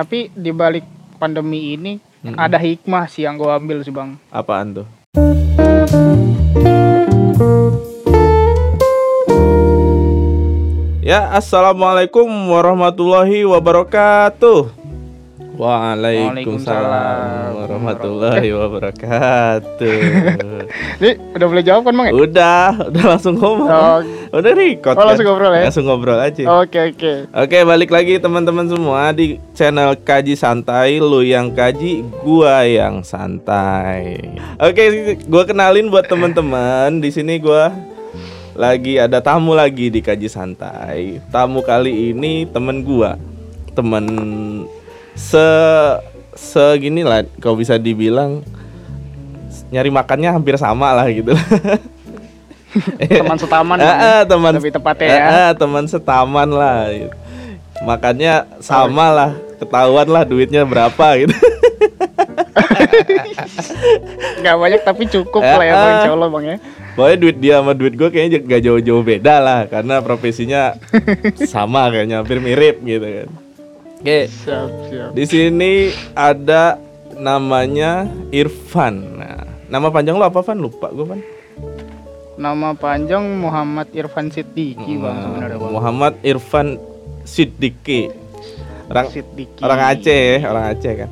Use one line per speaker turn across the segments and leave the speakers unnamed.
Tapi di balik pandemi ini
Mm-mm.
ada hikmah sih yang gue ambil sih bang.
Apaan tuh? Ya, assalamualaikum warahmatullahi wabarakatuh. Waalaikumsalam warahmatullahi wabarakatuh.
Ini udah boleh jawab kan bang? ya?
udah, udah langsung ngomong.
Oh,
Udah record.
Oh,
kan?
langsung ngobrol ya?
Langsung ngobrol aja.
Oke oke.
Oke, balik lagi teman-teman semua di channel Kaji Santai, lu yang kaji, gua yang santai. Oke, gua kenalin buat teman-teman. Di sini gua lagi ada tamu lagi di Kaji Santai. Tamu kali ini temen gua. Temen se segini lah kalau bisa dibilang nyari makannya hampir sama lah gitu.
Teman setaman ya?
ah, teman
Lebih tepatnya ya.
ah, teman setaman lah gitu. makanya sama lah ketahuan lah duitnya berapa gitu
Gak banyak tapi cukup lah ya bang. Insya Allah bang ya.
pokoknya duit dia sama duit gue kayaknya gak jauh-jauh beda lah karena profesinya sama kayaknya hampir mirip gitu kan oke
Siap siap.
di sini ada namanya Irfan nah nama panjang lo apa Van lupa gue Van
Nama panjang Muhammad Irfan Siddiqui bang sebenarnya bang.
Muhammad Irfan Siddiqui orang
Siddiqui.
orang Aceh ya orang Aceh kan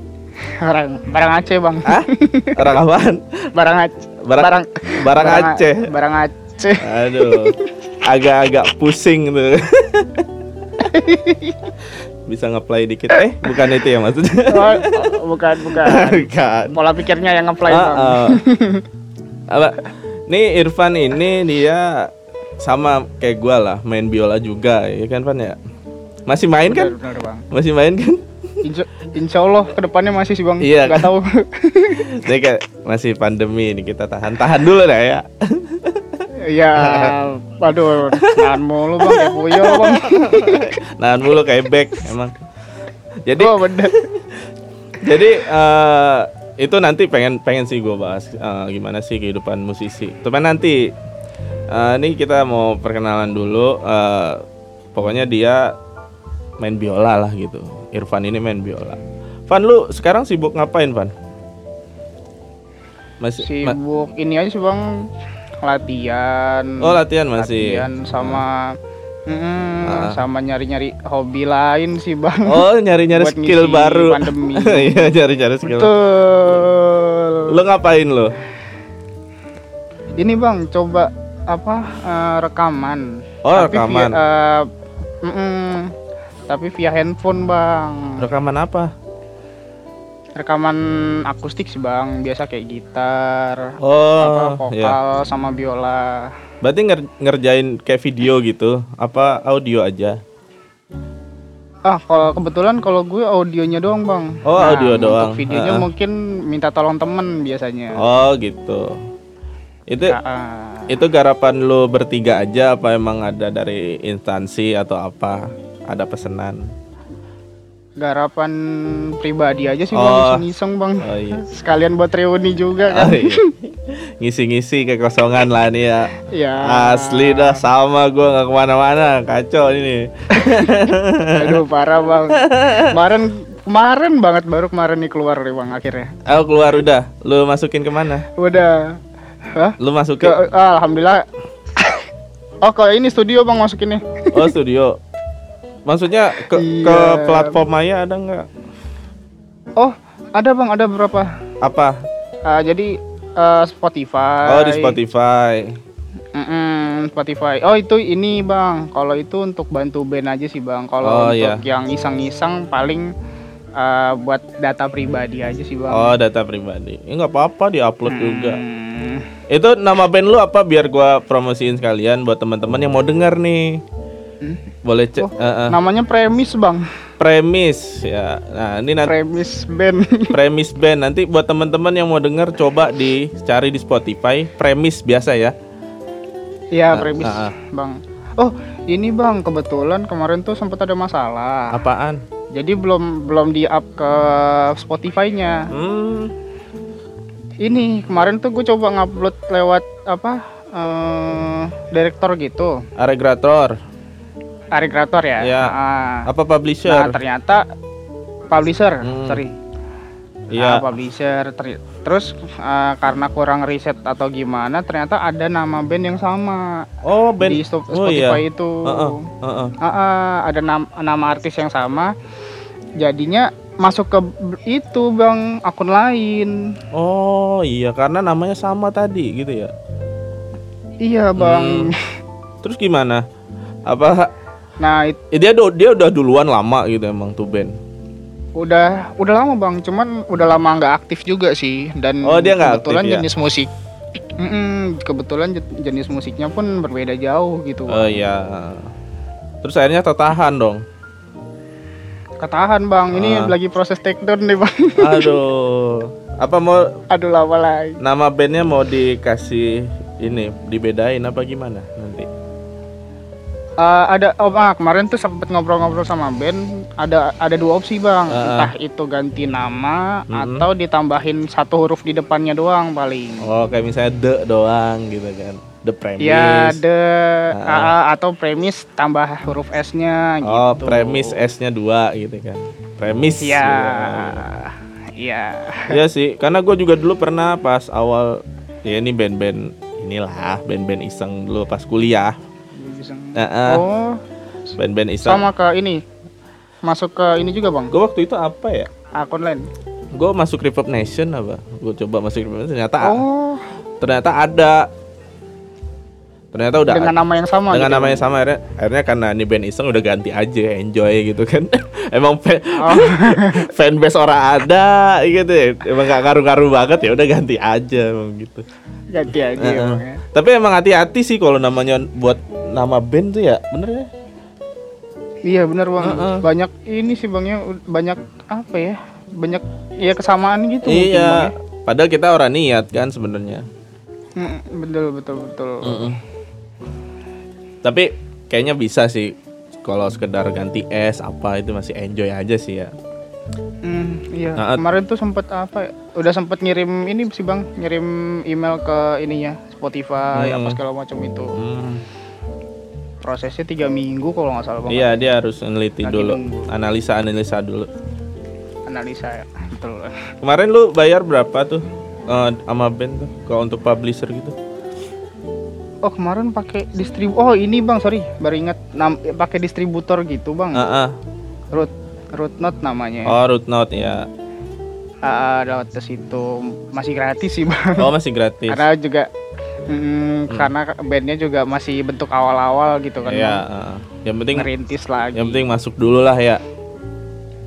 Barang barang Aceh bang.
Hah? orang apaan
Barang Aceh.
Barang-
barang
barang Aceh.
Barang Aceh.
Aduh, agak-agak pusing tuh. Bisa ngeplay dikit. Eh, bukan itu ya maksudnya.
Oh, bukan bukan.
Bukan.
Pola pikirnya yang ngeplay bang.
ah. Apa? Nih Irfan ini dia sama kayak gua lah, main biola juga, ya kan Van ya? Masih main kan?
Bener, bang.
Masih main kan?
Insya, insya Allah ke depannya masih sih bang.
Iya.
Gak tahu.
Ini kayak masih pandemi nih kita tahan-tahan dulu dah ya.
Ya, aduh, nahan mulu bang, kayak puyo bang.
Nahan mulu kayak back emang. Jadi
oh bener.
Jadi eh, itu nanti pengen pengen sih gue bahas eh, gimana sih kehidupan musisi. Tapi nanti eh, ini kita mau perkenalan dulu. eh, pokoknya dia main biola lah gitu. Irfan ini main biola. Van lu sekarang sibuk ngapain Van? Masih ma-
Sibuk ini aja sih bang, latihan.
Oh latihan masih.
Latihan sama mm,
Ah.
sama nyari-nyari hobi lain sih bang.
Oh nyari-nyari
Buat
skill
ngisi
baru.
pandemi.
Iya nyari-nyari skill.
Betul.
Lu ngapain lu?
Ini bang, coba apa eh, rekaman.
Oh,
Tapi
rekaman.
Via, eh, mm-mm, tapi via handphone bang.
Rekaman apa?
Rekaman akustik sih bang, biasa kayak gitar, apa,
Oh, ya.
vokal sama biola.
Berarti nger- ngerjain kayak video gitu? Apa audio aja?
Ah, kalau kebetulan kalau gue audionya doang bang.
Oh, audio doang.
Untuk videonya
Ah, ah.
mungkin minta tolong temen biasanya.
Oh gitu. Itu
Ah, ah.
itu garapan lu bertiga aja apa emang ada dari instansi atau apa? Ada pesanan?
Garapan pribadi aja sih
Oh.
bang, iseng-iseng bang.
Oh iya.
Sekalian buat reuni juga kan.
Oh, iya. Ngisi-ngisi kekosongan lah nih ya.
Ya.
Asli dah sama gua nggak ke mana-mana kacau ini.
Aduh parah bang. Kemarin kemarin banget baru kemarin nih keluar nih bang akhirnya.
Aku keluar udah. Lu masukin ke mana?
Udah. Hah?
Lu
Ke,
masukin?
ah, alhamdulillah. Oh ke ini studio bang masukinnya.
Oh studio. Maksudnya ke, ke
Iya.
platform Maya ada nggak?
Oh ada bang ada berapa?
Apa?
Ah, jadi eh, Spotify.
Oh di Spotify.
Mm-mm, Spotify. Oh itu ini bang. Kalau itu untuk bantu band aja sih bang.
Oh,
Kalau
iya.
untuk yang iseng-iseng paling eh, buat data pribadi aja sih bang.
Oh data pribadi. Ya nggak apa-apa diupload juga.
Hmm,
Itu nama band lu apa biar gua promosiin sekalian buat teman-teman yang mau denger nih.
Hmm?
Boleh cek
Oh,
eh, eh.
Namanya premis bang.
premis ya. Nah, ini nanti
Premis band.
premis band nanti buat teman-teman yang mau denger coba dicari di Spotify premis biasa ya.
Iya
Ah,
premis
ah, ah.
bang. Oh ini bang kebetulan kemarin tuh sempat ada masalah.
Apaan?
Jadi belum belum di up ke Spotify-nya.
Hmm.
Ini kemarin tuh gue coba ngupload lewat apa? eh direktor gitu,
Aregrator.
Arigrator ya.
Iya.
Ah.
Apa
Nah
publisher?
ternyata publisher
Hmm.
sorry
Iya.
Ah, publisher Ter- terus eh, karena kurang riset atau gimana ternyata ada nama band yang sama
Oh, band.
di Sto-
oh iya.
Spotify itu
Heeh, heeh.
Ah, ah, ada nam- nama artis yang sama jadinya masuk ke itu bang akun lain
Oh, iya karena namanya sama tadi gitu ya.
iya bang
Terus gimana? Apa
nah it-
eh, dia dia udah duluan lama gitu emang tuh band.
udah udah lama bang cuman udah lama nggak aktif juga sih dan
Oh, dia
kebetulan
aktif ya?
jenis musik Mm-mm, kebetulan je- jenis musiknya pun berbeda jauh gitu
Oh
Bang.
iya. Terus akhirnya tertahan dong.
ketahan bang ini
Ah.
lagi proses take down nih bang
Aduh. Apa mau
aduh lama lagi
nama bandnya mau dikasih ini dibedain apa gimana nanti?
Eh, ada oh ah, kemarin tuh sempet ngobrol-ngobrol sama band ada ada dua opsi bang
ah.
entah itu ganti nama atau ditambahin satu huruf di depannya doang paling
Oh kayak misalnya the doang gitu kan. The premise.
ya the
ah,
ah, atau premis tambah huruf s nya
Oh
gitu
premis S-nya dua gitu kan. Premis.
ya
gitu.
ya
Iya sih, karena gue juga dulu pernah pas awal ya ini band-band inilah band-band iseng dulu pas kuliah. Heeh.
oh
Band-band iseng.
sama ke ini masuk ke ini juga bang
Gue waktu itu apa ya?
akun lain
Gue masuk Reverb Nation apa? Gue coba masuk Reverb Nation ternyata
oh
ternyata ada. Ternyata udah
dengan nama yang sama
dengan
gitu,
namanya
Bang?
sama akhirnya, akhirnya karena ini band iseng udah ganti aja enjoy gitu kan emang fa-
Oh.
fanbase orang ada gitu ya emang gak karu-karu banget ya udah ganti aja emang gitu
emang ya.
tapi emang hati-hati sih kalau namanya buat nama band tuh ya bener ya
Iya benar bang.
Heeh.
Banyak ini sih bangnya banyak apa ya? Banyak ya kesamaan gitu. mungkin,
iya
ya.
padahal kita orang niat kan sebenarnya
Mm, betul betul betul.
tapi kayaknya bisa sih kalau sekedar ganti S apa itu masih enjoy aja sih ya
Hmm, iya.
Nah,
Kemarin tuh sempet apa? ya, Udah sempet ngirim ini sih bang, ngirim email ke ininya Spotify
Hmm.
apa segala macam itu.
Hmm.
Prosesnya tiga minggu kalau nggak salah bang.
iya dia harus neliti dulu
nunggu.
analisa analisa dulu
Analisa ya. Betul.
Kemarin lu bayar berapa tuh eh, sama band tuh kalau untuk publisher gitu?
Oh kemarin pakai distrib. Oh ini bang, sorry, baru ingat pakai distributor gitu bang.
Ah, ah.
Root root note namanya.
Oh, root note ya.
Ah, lewat tes itu masih gratis sih bang.
Oh, masih gratis.
karena juga mm, karena bandnya juga masih bentuk awal-awal gitu kan
Iya,
Bang.
ah. yang penting
ngerintis lagi
yang penting masuk dulu lah ya.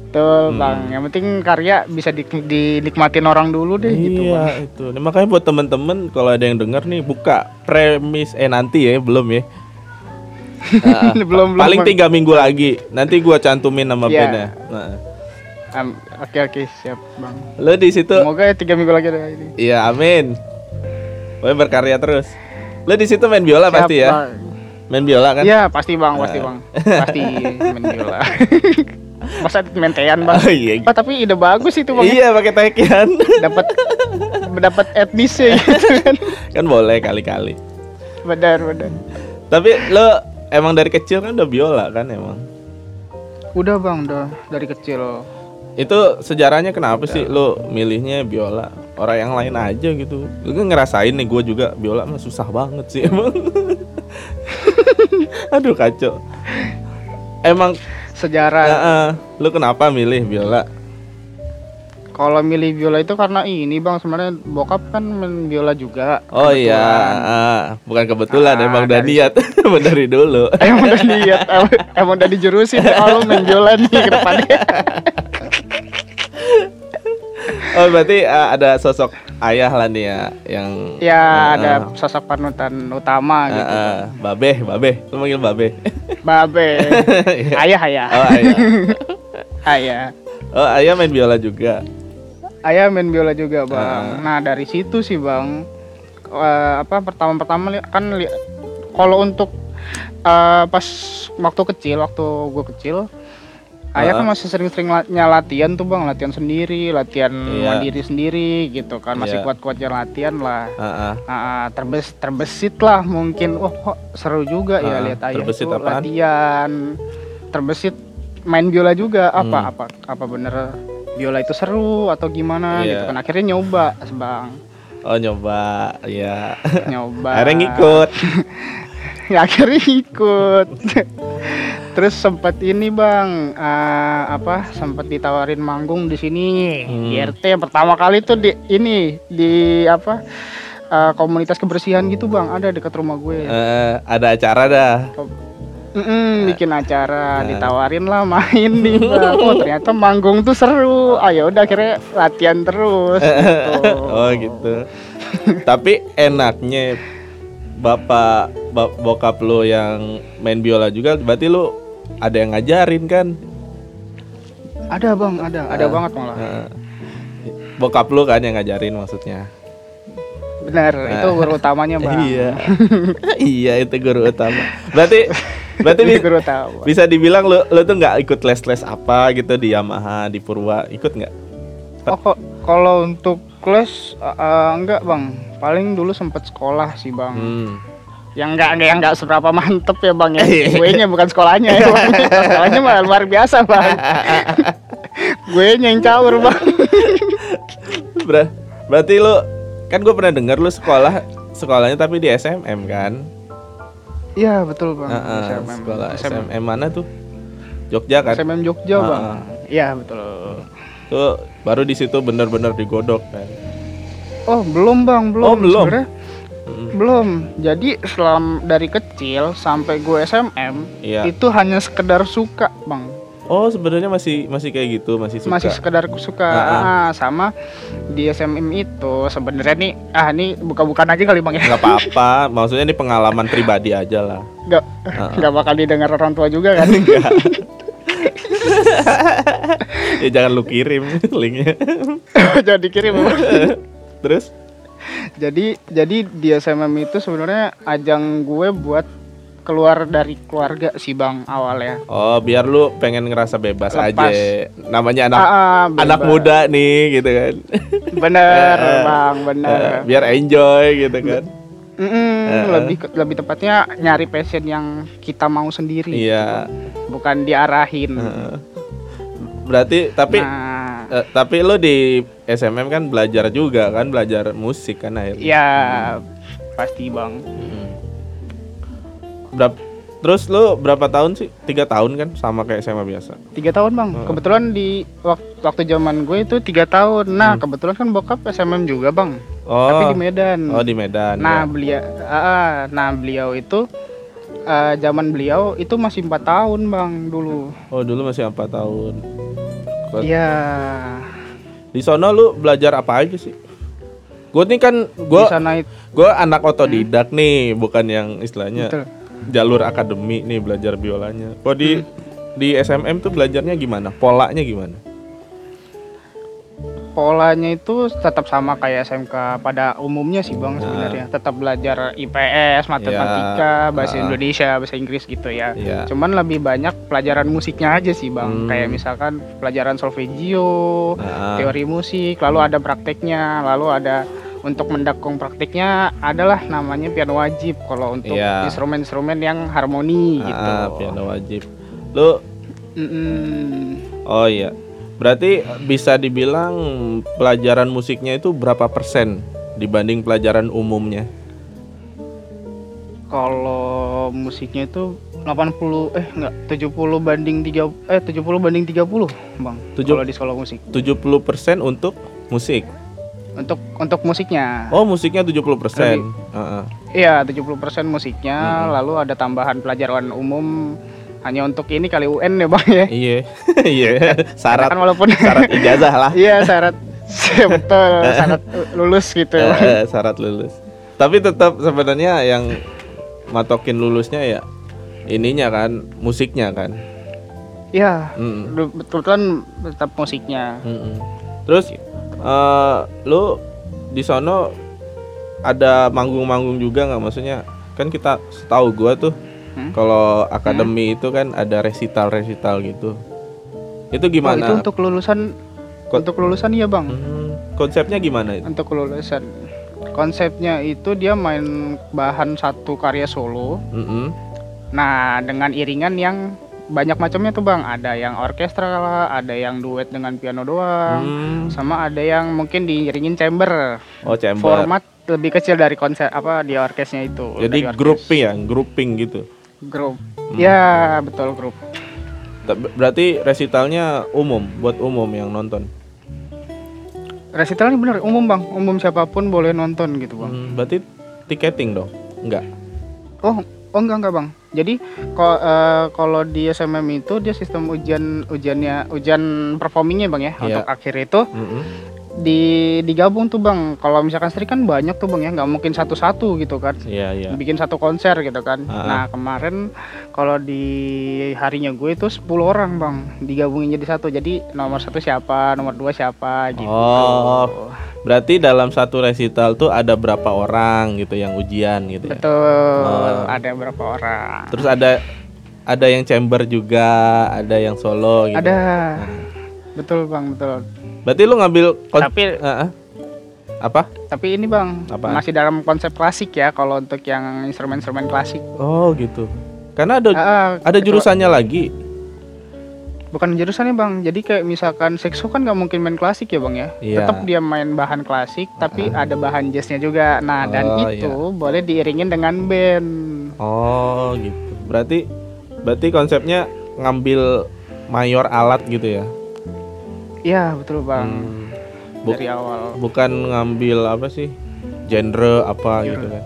betul
Hmm.
bang yang penting karya bisa di- dinikmatin orang dulu deh gitu
iya,
bang
itu. Nah, makanya buat temen-temen kalau ada yang denger nih buka premis eh nanti ya, belum ya. Ah,
belum belum
Paling tiga minggu lagi. Nanti gua cantumin nama
Iya.
bandnya. Nah.
Am- oke oke siap bang
Lu di situ
semoga ya tiga minggu lagi ada ini
Iya, amin. Pokoknya berkarya terus. Lu di situ main biola
Siap,
pasti ya?
Bang.
Main biola kan?
Iya pasti bang pasti
Ah.
bang pasti main biola masa mentean bang
Oh iya.
oh tapi ide bagus itu bang
Iya pakai tekian.
dapat dapat etnisnya gitu kan
kan boleh kali-kali.
benar benar
Tapi lo emang dari kecil kan udah biola kan emang.
udah bang udah dari kecil
Itu sejarahnya kenapa sih lo milihnya biola? Orang yang lain aja gitu. Lu kan ngerasain nih gue juga biola mah susah banget sih emang. Aduh kacau. Emang
sejarah
eh, lu kenapa milih biola?
Kalau milih biola itu karena ini bang sebenarnya bokap kan main biola juga.
Oh iya,
kebetulan.
ah, bukan kebetulan
Ah,
emang udah
dari
niat dari dulu.
Emang udah lihat, emang, udah dijurusin kalau main biola nih ke depannya.
Oh berarti ah, ada sosok ayah lah nih ya yang
Ya
Ah,
ada
ah.
sosok panutan utama
Ah,
gitu.
ah, babeh, babeh, lu manggil babeh.
Babe, ayah ayah,
Oh ayah,
ayah,
oh ayah main biola juga.
Ayah main biola juga bang.
Ah.
Nah dari situ sih bang, eh, apa pertama-pertama kan kalau untuk eh, pas waktu kecil, waktu gue kecil, ayah kan
Ah.
masih sering-seringnya latihan tuh bang, latihan sendiri, latihan
Iya.
mandiri sendiri gitu kan, masih
Iya.
kuat-kuatnya latihan lah.
Ah, ah.
Ah, terbes terbesit lah mungkin, wah kok seru juga ya
Ah,
lihat ayah
terbesit
tuh
apaan?
latihan, terbesit main biola juga apa
Hmm.
apa apa bener biola itu seru atau gimana
Iya.
gitu kan akhirnya nyoba bang
Oh nyoba, ya.
nyoba
Akhirnya ngikut.
ya akhirnya ikut terus sempat ini bang eh, apa sempat ditawarin manggung di sini
Hmm.
di RT yang pertama kali tuh di ini di apa eh, komunitas kebersihan gitu bang ada dekat rumah gue
Eh, ada acara dah.
Mm-mm, bikin acara
Nah.
ditawarin lah main di oh ternyata manggung tuh seru ayo udah akhirnya latihan terus gitu.
oh gitu. Tapi enaknya bapak ba- bokap lo yang main biola juga, berarti lo ada yang ngajarin kan?
ada bang ada ada
Ah.
banget malah
Eh, bokap lo kan yang ngajarin maksudnya.
benar itu guru utamanya bang
Iya. iya itu guru utama. Berarti berarti
guru utama
bisa dibilang lo lo tuh nggak ikut les-les apa gitu di Yamaha, di Purwa, ikut nggak?
Oh, kok kalau untuk kelas eh, eh, enggak bang, paling dulu sempet sekolah sih bang.
Hmm.
Yang enggak yang enggak seberapa mantep ya bang ya.
Iya.
Gue nya bukan sekolahnya ya. Bang. sekolahnya mah luar biasa bang. Gue nya yang caur bang.
Ber- berarti lo kan gue pernah dengar lo sekolah sekolahnya tapi di SMM kan?
Iya betul bang.
Heeh,
SMM.
sekolah
SMM.
SMM mana tuh? Jogja kan?
SMM Jogja
Ah,
bang. Iya betul.
Tuh baru di situ bener-bener digodok kan?
Oh belum bang belum.
Oh, belum.
Sebenarnya
Mm.
belum. Jadi selam dari kecil sampai gue SMM
Iya.
itu hanya sekedar suka bang.
Oh sebenarnya masih masih kayak gitu masih suka.
masih sekedar suka
Ah, ah.
Sama di SMM itu sebenarnya nih ah ini buka-bukan aja kali bang ya
nggak apa-apa, maksudnya ini pengalaman pribadi aja lah.
nggak
Ah, ah.
nggak bakal didengar orang tua juga kan
ya jangan lu kirim linknya.
jadi kirim
Terus?
jadi jadi di SMM itu sebenarnya ajang gue buat keluar dari keluarga sih bang awalnya
Oh biar lu pengen ngerasa bebas
Lepas.
aja. Namanya anak
Ah, ah, bebas.
anak muda nih gitu kan.
bener
Eh,
bang bener
Eh, biar enjoy gitu kan.
Mm-mm,
Eh, eh.
lebih lebih tepatnya nyari passion yang kita mau sendiri
Iya.
bukan diarahin.
Berarti tapi
nah
eh, tapi lu di SMM kan belajar juga kan belajar musik kan akhirnya.
Ya pasti bang.
Berap, terus lu berapa tahun sih? Tiga tahun kan sama kayak SMA biasa.
Tiga tahun bang.
Oh.
Kebetulan di waktu, waktu zaman gue itu tiga tahun. Nah kebetulan kan bokap SMM juga bang. Tapi
Hmm. Oh.
di Medan.
Oh di Medan.
nah
ya.
beliau, ah, nah beliau itu eh, zaman beliau itu masih empat tahun bang dulu.
Oh dulu masih empat tahun.
Iya.
Di sono lu belajar apa aja sih? Gue nih kan
Di
gue
sana
gue anak otodidak nih, bukan yang istilahnya
betul.
Jalur akademi nih belajar biolanya. Kok di
Hmm.
di SMM tuh belajarnya gimana? Polanya gimana?
Polanya itu tetap sama kayak SMK pada umumnya sih bang sebenarnya. Tetap belajar IPS, matematika, bahasa
Ah.
Indonesia, bahasa Inggris gitu ya.
Iya.
Cuman lebih banyak pelajaran musiknya aja sih bang.
Hmm.
Kayak misalkan pelajaran solfeggio,
Nah,
teori musik, lalu ada prakteknya, lalu ada untuk mendukung prakteknya adalah namanya piano wajib kalau untuk
Iya.
instrumen-instrumen yang harmoni gitu.
ah, piano wajib. Lu
Mm-mm.
oh iya. Berarti bisa dibilang pelajaran musiknya itu berapa persen dibanding pelajaran umumnya?
Kalau musiknya itu 80 eh enggak 70 banding 3 eh 70 banding 30, Bang.
Tujuh-
Kalau di sekolah musik.
70% untuk musik.
Untuk untuk musiknya.
Oh, musiknya 70%.
Lebih.
Heeh.
Iya, 70% musiknya,
Mm-mm.
lalu ada tambahan pelajaran umum hanya untuk ini kali UN ya, Bang ya.
Iya. Iya. Syarat
Kan walaupun
syarat ijazah lah.
Iya, syarat betul, syarat lulus gitu ya.
Eh, syarat lulus. Tapi tetap sebenarnya yang matokin lulusnya ya ininya kan, musiknya kan.
Iya,
Mm.
betul kan tetap musiknya.
Mm-mm. Terus eh lu di sono ada manggung-manggung juga nggak maksudnya? Kan kita setahu gua tuh
Hmm?
kalau akademi itu kan ada resital-resital gitu. Itu
Oh,
gimana?
itu untuk lulusan
Ko-
untuk lulusan iya, Bang.
Hmm, konsepnya gimana itu?
Untuk lulusan. Konsepnya itu dia main bahan satu karya solo.
Mm-mm.
Nah, dengan iringan yang banyak macamnya tuh bang. Ada yang orkestra lah, ada yang duet dengan piano doang,
Hmm.
sama ada yang mungkin diiringin chamber.
Oh, chamber.
Format lebih kecil dari konser apa di orkesnya itu.
Jadi grouping ya, grouping gitu.
Grup.
Hmm.
Ya betul grup.
Berarti resitalnya umum, buat umum yang nonton.
Resitalnya bener umum bang, umum siapa pun boleh nonton gitu bang.
Hmm, berarti tiketing dong? Enggak.
Oh, oh enggak enggak bang. Jadi eh, kalau di SMM itu dia sistem ujian ujiannya ujian performingnya bang ya
Iya.
untuk akhir itu
Mm-mm.
Di digabung tuh bang. Kalau misalkan strik kan banyak tuh bang ya, nggak mungkin satu-satu gitu kan.
Iya, iya.
Bikin satu konser gitu kan.
Ah.
Nah kemarin kalau di harinya gue itu 10 orang bang digabungin jadi satu. Jadi nomor satu siapa, nomor dua siapa gitu.
Oh. Berarti dalam satu resital tuh ada berapa orang gitu yang ujian gitu ya.
Betul.
Oh.
Ada berapa orang?
Terus ada ada yang chamber juga, ada yang solo gitu.
Ada. Betul bang, betul.
Berarti lu ngambil kon-
Tapi
Ah, ah. apa?
Tapi ini bang,
Apaan?
masih dalam konsep klasik ya kalau untuk yang instrumen-instrumen klasik.
Oh, gitu. Karena ada
ah,
ada
ketua-
jurusannya lagi.
Bukan jurusannya bang, jadi kayak misalkan sekso kan nggak mungkin main klasik ya bang ya.
Iya.
Tetap dia main bahan klasik, tapi ada bahan jazznya juga. Nah dan
Oh,
itu boleh diiringin dengan band.
Oh, gitu. Berarti berarti konsepnya ngambil mayor alat gitu ya.
Iya betul bang.
Hmm.
Dari awal.
bukan ngambil apa sih? Genre apa gitu kan.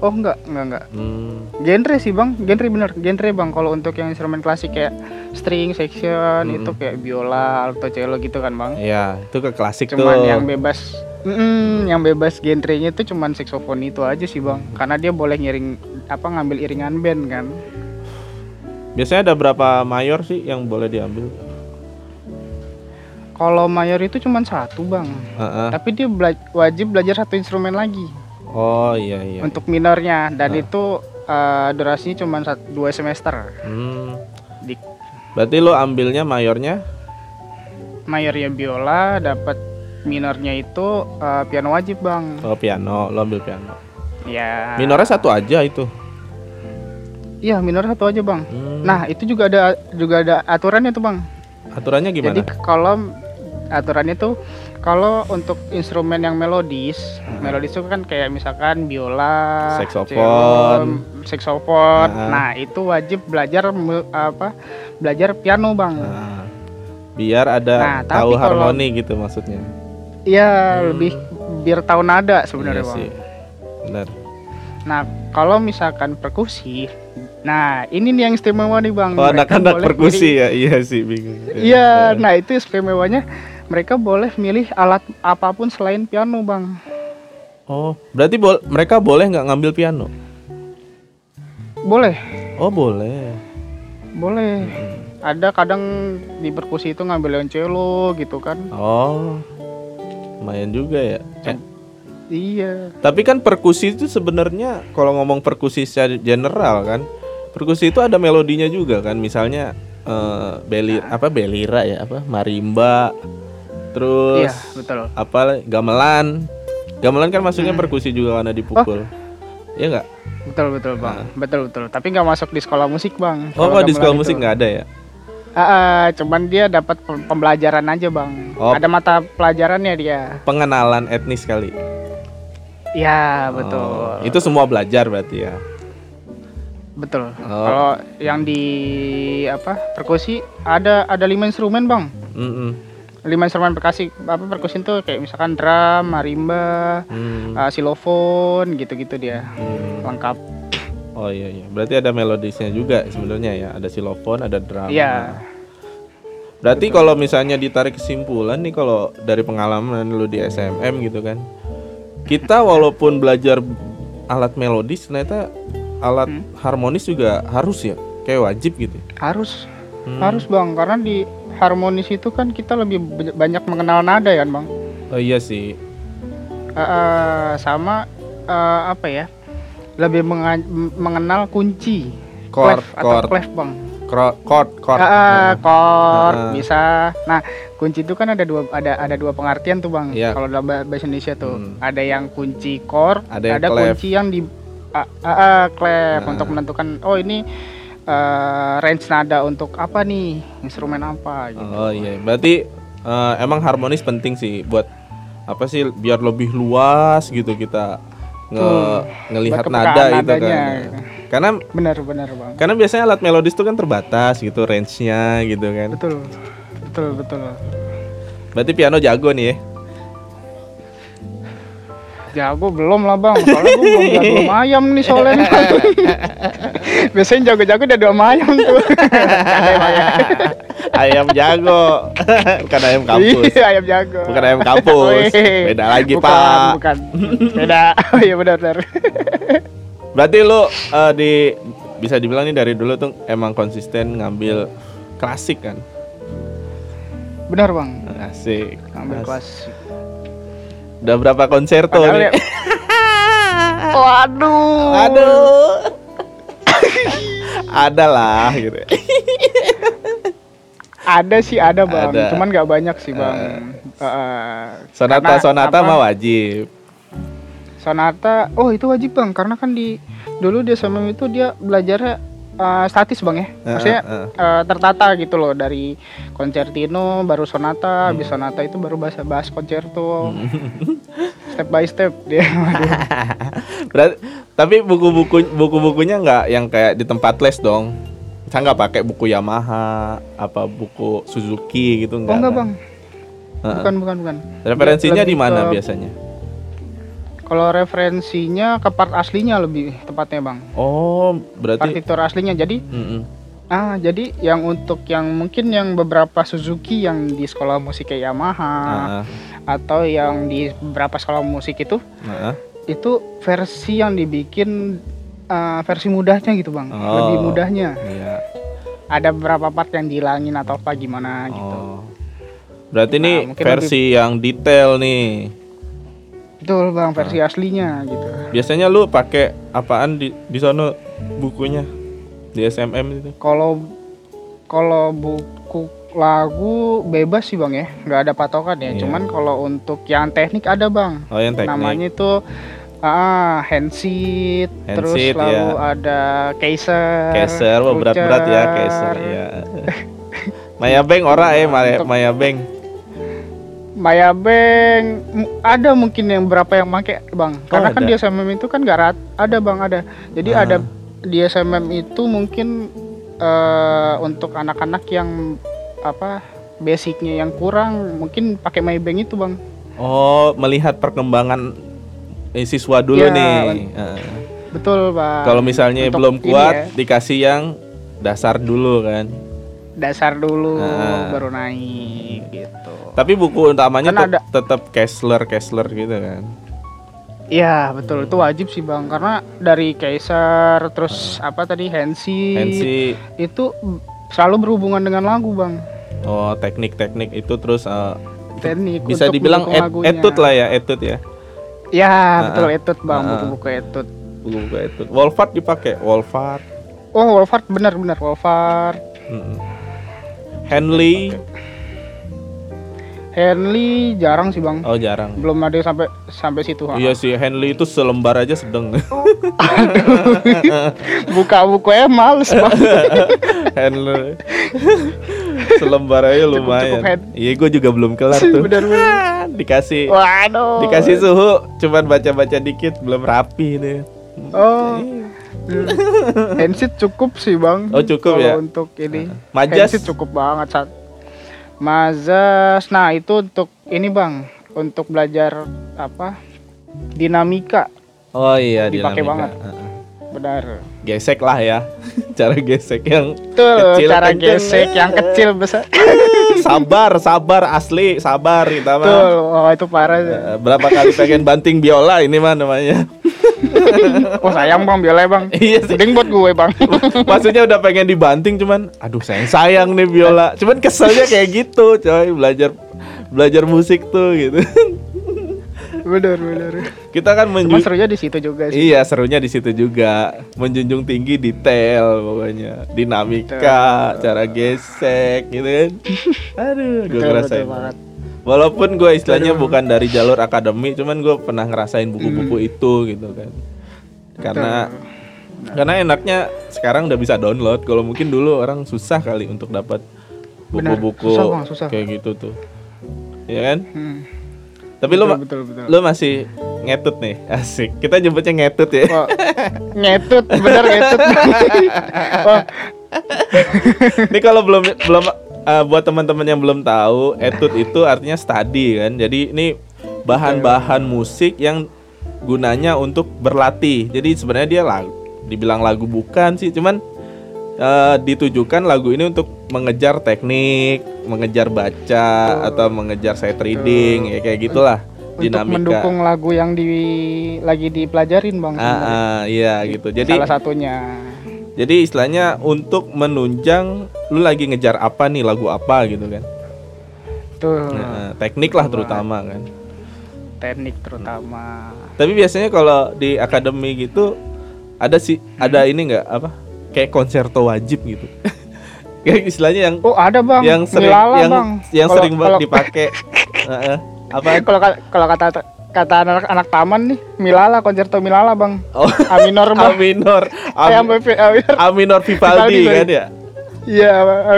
Oh enggak, enggak enggak.
Hmm.
Genre sih bang, genre bener, genre bang. Kalau untuk yang instrumen klasik kayak string section
Mm-mm.
itu kayak biola, alto, cello gitu kan bang.
Iya, itu ke klasik
cuman
tuh.
yang bebas Mm, yang bebas genrenya itu cuman saksofon itu aja sih bang karena dia boleh ngiring apa ngambil iringan band kan
Biasanya ada berapa mayor sih yang boleh diambil?
Kalau mayor itu cuman satu bang
Heeh.
tapi dia bela- wajib belajar satu instrumen lagi
Oh iya iya.
untuk minornya dan
Ah.
itu eh, durasinya cuman sat- dua semester
Hmm.
di
Berarti lo ambilnya mayornya?
mayornya biola dapat minornya itu eh, piano wajib bang
Oh piano, lo ambil piano.
ya
Minornya satu aja itu.
iya minor satu aja bang
Hmm.
nah itu juga ada juga ada aturannya tuh bang
Aturannya gimana?
Jadi kalau aturannya tuh kalau untuk instrumen yang melodis, melodis itu kan kayak misalkan biola,
Saksofon.
cello, saksofon.
Nah.
Nah, itu wajib belajar apa? Belajar piano, Bang.
Nah, biar ada
Nah,
tahu
kalau-
harmoni gitu maksudnya.
Iya,
Hmm.
lebih biar tahu nada sebenarnya,
Iya
Bang.
sih. Benar.
Nah, kalau misalkan perkusi, nah ini nih yang istimewa nih, Bang.
Oh, anak-anak perkusi ya. Iya sih bingung.
Iya, nah itu istimewanya mereka boleh milih alat apa pun selain piano, Bang.
Oh, berarti bol- mereka boleh nggak ngambil piano?
Boleh.
Oh, boleh.
Boleh.
Hmm.
Ada kadang di perkusi itu ngambil yang cello gitu kan.
Oh. Lumayan juga ya. Eh,
Iya.
tapi kan perkusi itu sebenarnya kalau ngomong perkusi secara general kan, perkusi itu ada melodinya juga kan. Misalnya eh beli apa belira ya, apa marimba. Terus
Iya, betul.
apa gamelan. Gamelan kan maksudnya
Hmm.
perkusi juga karena dipukul. Iya nggak?
Betul betul, Bang. Betul betul. Tapi nggak masuk di sekolah musik, Bang.
Oh,
Kalau
kok di
gamelan
sekolah
itu.
musik nggak ada ya?
Ah, ah, cuman dia dapat pem- pembelajaran aja, Bang.
Oh.
Ada mata pelajarannya dia.
Pengenalan etnis kali.
Iya, betul.
Oh, itu semua belajar berarti ya.
betul.
Oh.
Kalau yang di apa? Perkusi ada ada lima instrumen, Bang.
Mm-mm.
Lima instrumen perkusi apa perkusi itu kayak misalkan drum, marimba,
Hmm.
ah, silofon gitu-gitu dia.
Hmm.
Lengkap.
Oh iya iya. Berarti ada melodisnya juga sebenarnya ya. Ada silofon, ada drum.
Iya.
Berarti kalau misalnya ditarik kesimpulan nih kalau dari pengalaman lu di SMM gitu kan. Kita walaupun belajar alat melodis ternyata alat
Hmm.
harmonis juga harus ya. Kayak wajib gitu.
Harus
Hmm.
Harus bang, karena di harmonis itu kan kita lebih ba- banyak mengenal nada ya kan bang.
Oh iya sih.
Eh, sama eh, apa ya? Lebih mengenal kunci,
Chord,
atau
chord,
clef bang.
Chord, chord,
eh, chord
Ah.
bisa. Nah kunci itu kan ada dua ada ada dua pengertian tuh bang.
Iya.
Kalau dalam bah- bahasa Indonesia tuh
Hmm.
ada yang kunci chord,
Ada yang
ada
clef.
kunci yang di ah, ah, ah, clef
Nah.
untuk menentukan oh ini eh, range nada untuk apa nih instrumen apa gitu.
Oh iya, berarti eh, emang harmonis penting sih buat apa sih biar lebih luas gitu kita nge
Tuh,
ngelihat nada
kepekaan
itu kan. Karena
Benar benar bang.
karena biasanya alat melodis itu kan terbatas gitu range-nya gitu kan.
Betul betul betul.
Berarti piano jago nih ya.
Jago belum lah bang, soalnya gue belum jago sama ayam nih soalnya. Biasanya jago-jago udah dua ayam tuh. Ya?
ayam jago. Bukan ayam kampus.
Iya, ayam jago.
Bukan ayam kampus.
Wih.
Beda lagi,
Bukan,
Pak.
Bukan. Beda. Oh, Iya benar benar.
Berarti lu eh, di bisa dibilang nih dari dulu tuh emang konsisten ngambil klasik kan?
Benar bang.
Asik.
Ambil
As-
kelas.
Udah berapa konserto
Padahal
nih?
ya- Waduh.
Aduh. Ada lah gitu.
Ada sih ada bang,
Ada.
cuman nggak banyak sih bang.
Sonata
karena
sonata
apa?
mah wajib.
Sonata, oh itu wajib bang, karena kan di dulu dia sama itu dia belajarnya eh, statis bang ya, maksudnya
Heeh,
eh, tertata gitu loh dari concertino baru sonata, habis sonata itu baru bahas bahas concerto, step by step dia.
Berarti tapi buku-buku buku-bukunya nggak yang kayak di tempat les dong. Saya nggak pakai buku Yamaha, apa buku Suzuki gitu
oh
enggak.
enggak
kan?
bang,
Heeh.
bukan bukan bukan.
Referensinya di mana biasanya?
Kalau referensinya ke part aslinya lebih tepatnya bang,
Oh, berarti
partitur aslinya. Jadi
Mm-mm.
Ah, jadi yang untuk yang mungkin yang beberapa Suzuki yang di sekolah musik kayak Yamaha
Heeh,
atau yang di beberapa sekolah musik itu
heeh.
itu versi yang dibikin eh, versi mudahnya gitu bang,
Oh.
lebih mudahnya.
Iya.
Ada beberapa part yang dihilangin atau apa gimana gitu.
Oh. Berarti
Nah,
nih
mungkin
versi yang detail nih.
Betul bang, versi aslinya gitu.
Biasanya lu pakai apaan di di sono bukunya? Di SMM itu.
Kalau kalau buku lagu bebas sih bang ya, nggak ada patokan ya.
Iya.
Cuman kalau untuk yang teknik ada bang.
Oh, yang teknik.
namanya itu ah handseat terus
Handseat,
lalu
ya.
ada keiser
Keser, wah berat-berat ya keser ya. Maya Beng ora eh Maya,
Untuk-
Maya Beng.
Maya m- ada mungkin yang berapa yang make bang karena kan
ada.
di SMM itu kan nggak rat ada bang ada jadi
Ah.
ada di SMM itu mungkin eh, untuk anak-anak yang apa basicnya yang kurang mungkin pakai Maya Beng itu bang
Oh, melihat perkembangan eh, siswa dulu
Ya,
nih. Heeh.
betul bang
Kalau misalnya
Untuk
belum kuat,
ya,
dikasih yang dasar dulu kan.
dasar dulu
Ah.
baru naik gitu
Tapi buku utamanya
Kan ada-
tetap Kessler, Kessler gitu kan.
Iya betul itu wajib sih bang karena dari Kaisar terus apa tadi Hensi,
Hensi,
itu selalu berhubungan dengan lagu bang
oh teknik-teknik itu terus eh,
teknik
bisa
untuk
dibilang et,
lagunya.
etut lah ya, etut ya.
Ya
Ah,
betul etut bang buku-buku etut.
Buku-buku etut. Wolfart dipakai, Wolfart.
Oh Wolfart benar-benar Wolfart.
Mm-mm. Henley,
Henley jarang sih bang.
oh jarang.
Belum ada yang sampai sampai situ.
Iya sih, Henley itu selembar aja sedang.
Buka buku ya males bang.
Henley. selembar aja lumayan. Iya, gue juga belum kelar tuh.
Benar-benar.
Dikasih
Waduh.
dikasih suhu, cuman baca-baca dikit, belum rapi deh.
Oh. Handset cukup sih bang.
Oh, cukup ya?
Untuk ini.
Majas?
Handset cukup banget Mazas, nah itu untuk ini bang, untuk belajar apa dinamika,
Oh iya,
Dipakai banget. Benar.
Gesek lah ya, cara gesek yang
Tuh
Kecil,
cara
kenceng.
gesek yang kecil besar.
sabar, sabar asli, sabar kita mah.
Betul, oh itu parah.
Berapa kali pengen banting biola ini mah namanya.
Oh sayang bang, biola bang.
Iya sih.
Mending buat gue bang.
Maksudnya udah pengen dibanting cuman aduh sayang sayang nih biola. Cuman keselnya kayak gitu, coy, belajar belajar musik tuh gitu.
bener bener.
Kita kan
Cuma
menju-
serunya di situ juga sih.
Iya, serunya di situ juga. Menjunjung tinggi detail pokoknya. Dinamika,
Betul.
cara gesek gitu kan. Aduh, gue ngerasain.
betul banget.
Walaupun gue istilahnya
Aduh.
bukan dari jalur akademi, cuman gue pernah ngerasain buku-buku
Hmm.
itu gitu kan. Karena Karena enaknya sekarang udah bisa download. Kalau mungkin dulu orang susah kali untuk dapat buku-buku kayak gitu tuh. Iya kan?
Hmm.
Tapi lo
betul, betul, betul.
lo masih ngetut nih. Asik. Kita nyebutnya ngetut ya.
Wah, ngetut, bener ngetut. Wah,
Ini kalau belum belum eh, buat teman-teman yang belum tahu, etut itu artinya study kan. Jadi ini bahan-bahan musik yang gunanya untuk berlatih. Jadi sebenarnya dia lagu dibilang lagu bukan sih, cuman eh, ditujukan lagu ini untuk mengejar teknik, mengejar baca atau mengejar sight reading ya kayak gitulah
untuk
dinamika.
mendukung lagu yang di lagi dipelajarin bang.
Ah, ah, iya gitu. Jadi
Salah satunya.
Jadi istilahnya untuk menunjang lu lagi ngejar apa nih lagu apa gitu kan.
Tuh
Nah, teknik lah terutama kan.
teknik terutama.
Tapi biasanya kalau di akademi gitu ada sih ada ini nggak apa kayak konserto wajib gitu. kayak istilahnya yang
Oh ada bang.
yang sering
Milala,
yang
bang.
yang
Kalau-
sering banget dipakai. Apa?
Kalau ka- kalau kata kata anak-anak taman nih, Milala konserto Milala bang.
Oh,
A minor
A
bang.
minor.
Eh,
A,
sampai fi- A minor.
A minor Vivaldi kan ya.
Iya.
Oh,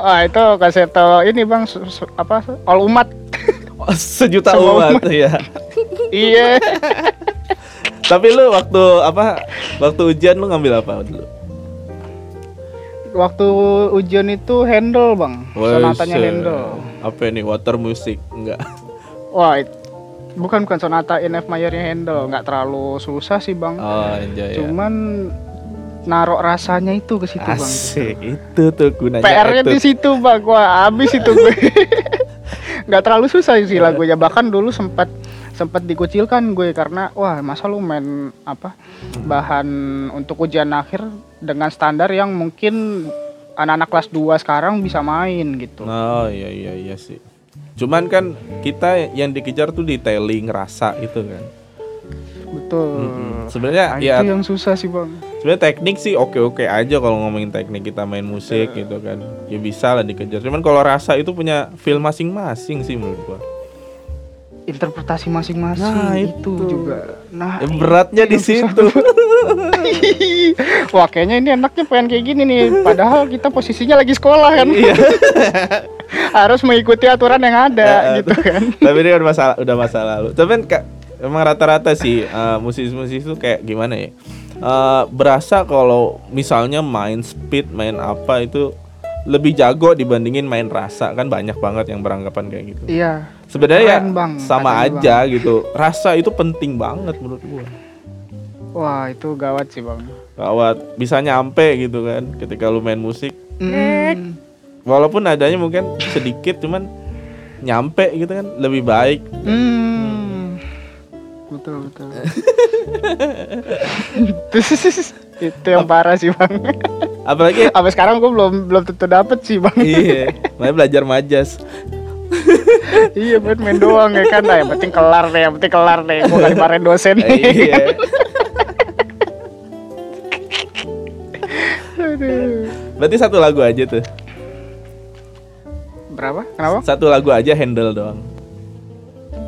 Wah, itu konserto ini bang apa all umat.
Oh, sejuta umat. ya.
iya.
Tapi lu waktu apa? Waktu ujian lu ngambil apa dulu?
Waktu ujian itu handle bang, sonatanya handle.
Apa ini water music? Enggak.
Wah, it- bukan bukan sonata in F mayornya handle, nggak terlalu susah sih bang.
Oh, enjoy ya.
Cuman narok rasanya itu ke situ bang.
Asik, itu tuh gunanya
PR-nya
itu.
di situ bang, wah habis itu gue. nggak terlalu susah sih lagunya, bahkan dulu sempat sempat dikucilkan gue karena wah masa lu main apa bahan untuk ujian akhir dengan standar yang mungkin anak-anak kelas 2 sekarang bisa main gitu.
Oh, iya iya iya sih. Cuman kan kita yang dikejar tuh detailing rasa itu kan.
Betul.
Sebenarnya
Nah,
ya
itu yang susah sih bang.
sebenarnya teknik sih oke-oke aja kalau ngomongin teknik kita main musik gitu kan. Ya bisa lah dikejar. Cuman kalau rasa itu punya feel masing-masing sih menurut gua.
Interpretasi masing-masing
Nah,
itu.
itu.
juga. Nah,
Ya, beratnya di situ.
Wah kayaknya ini enaknya pengen kayak gini nih Padahal kita posisinya lagi sekolah kan
Iya.
Harus mengikuti aturan yang ada
Ya,
gitu kan
Tapi ini udah masalah udah masa lalu. Tapi kan Kak, emang rata-rata sih eh, musisi-musisi itu kayak gimana ya? Eh, berasa kalau misalnya main speed, main apa itu lebih jago dibandingin main rasa kan banyak banget yang beranggapan kayak gitu.
Iya
Sebenarnya ya
Bang,
sama aja gitu. Rasa itu penting banget menurut gua.
Wah itu gawat sih bang
Gawat, bisa nyampe gitu kan ketika lu main musik.
Hmm,
Walaupun adanya mungkin sedikit cuman nyampe gitu kan lebih baik.
hmm. Betul betul Itu yang parah sih bang
Apalagi
Sampai sekarang gue belum belum tentu dapet sih bang
iya, makanya belajar majas.
Iya buat main doang ya kan Nah, Yang penting kelar deh Yang penting kelar deh Gue gak dimarahin dosen
iya.
Aduh.
Berarti satu lagu aja tuh.
Berapa? Kenapa?
Satu lagu aja handle doang.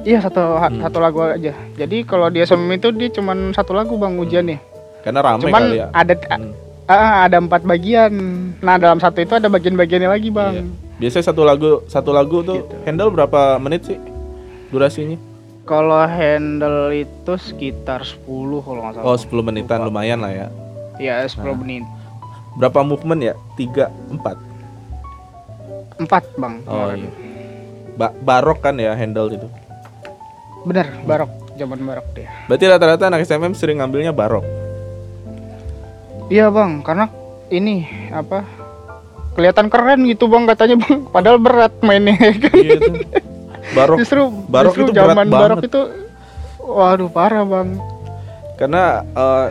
Iya satu
Hmm.
satu lagu aja. Jadi kalau dia SMM itu dia cuman satu lagu bang ujiannya.
Karena rame
Cuman
kali ya.
ada
Hmm.
ah, ada empat bagian. Nah dalam satu itu ada bagian-bagiannya lagi
Iya. Biasanya satu lagu satu lagu tuh
Gitu.
handle berapa menit sih durasinya?
Kalau handle itu sekitar 10 kalau nggak salah.
Oh 10 menitan lumayan lah ya.
Iya 10 menit.
Berapa movement ya? 3, 4
Empat bang.
Oh iya. Ba- barok kan ya handle itu.
Bener barok zaman barok dia.
Berarti rata-rata anak SMM sering ngambilnya barok.
Iya bang karena ini apa kelihatan keren gitu bang katanya bang. Padahal berat mainnya kan.
Iya. Barok
justru
barok
justru
itu berat
zaman barok
banget.
itu waduh parah bang.
karena eh,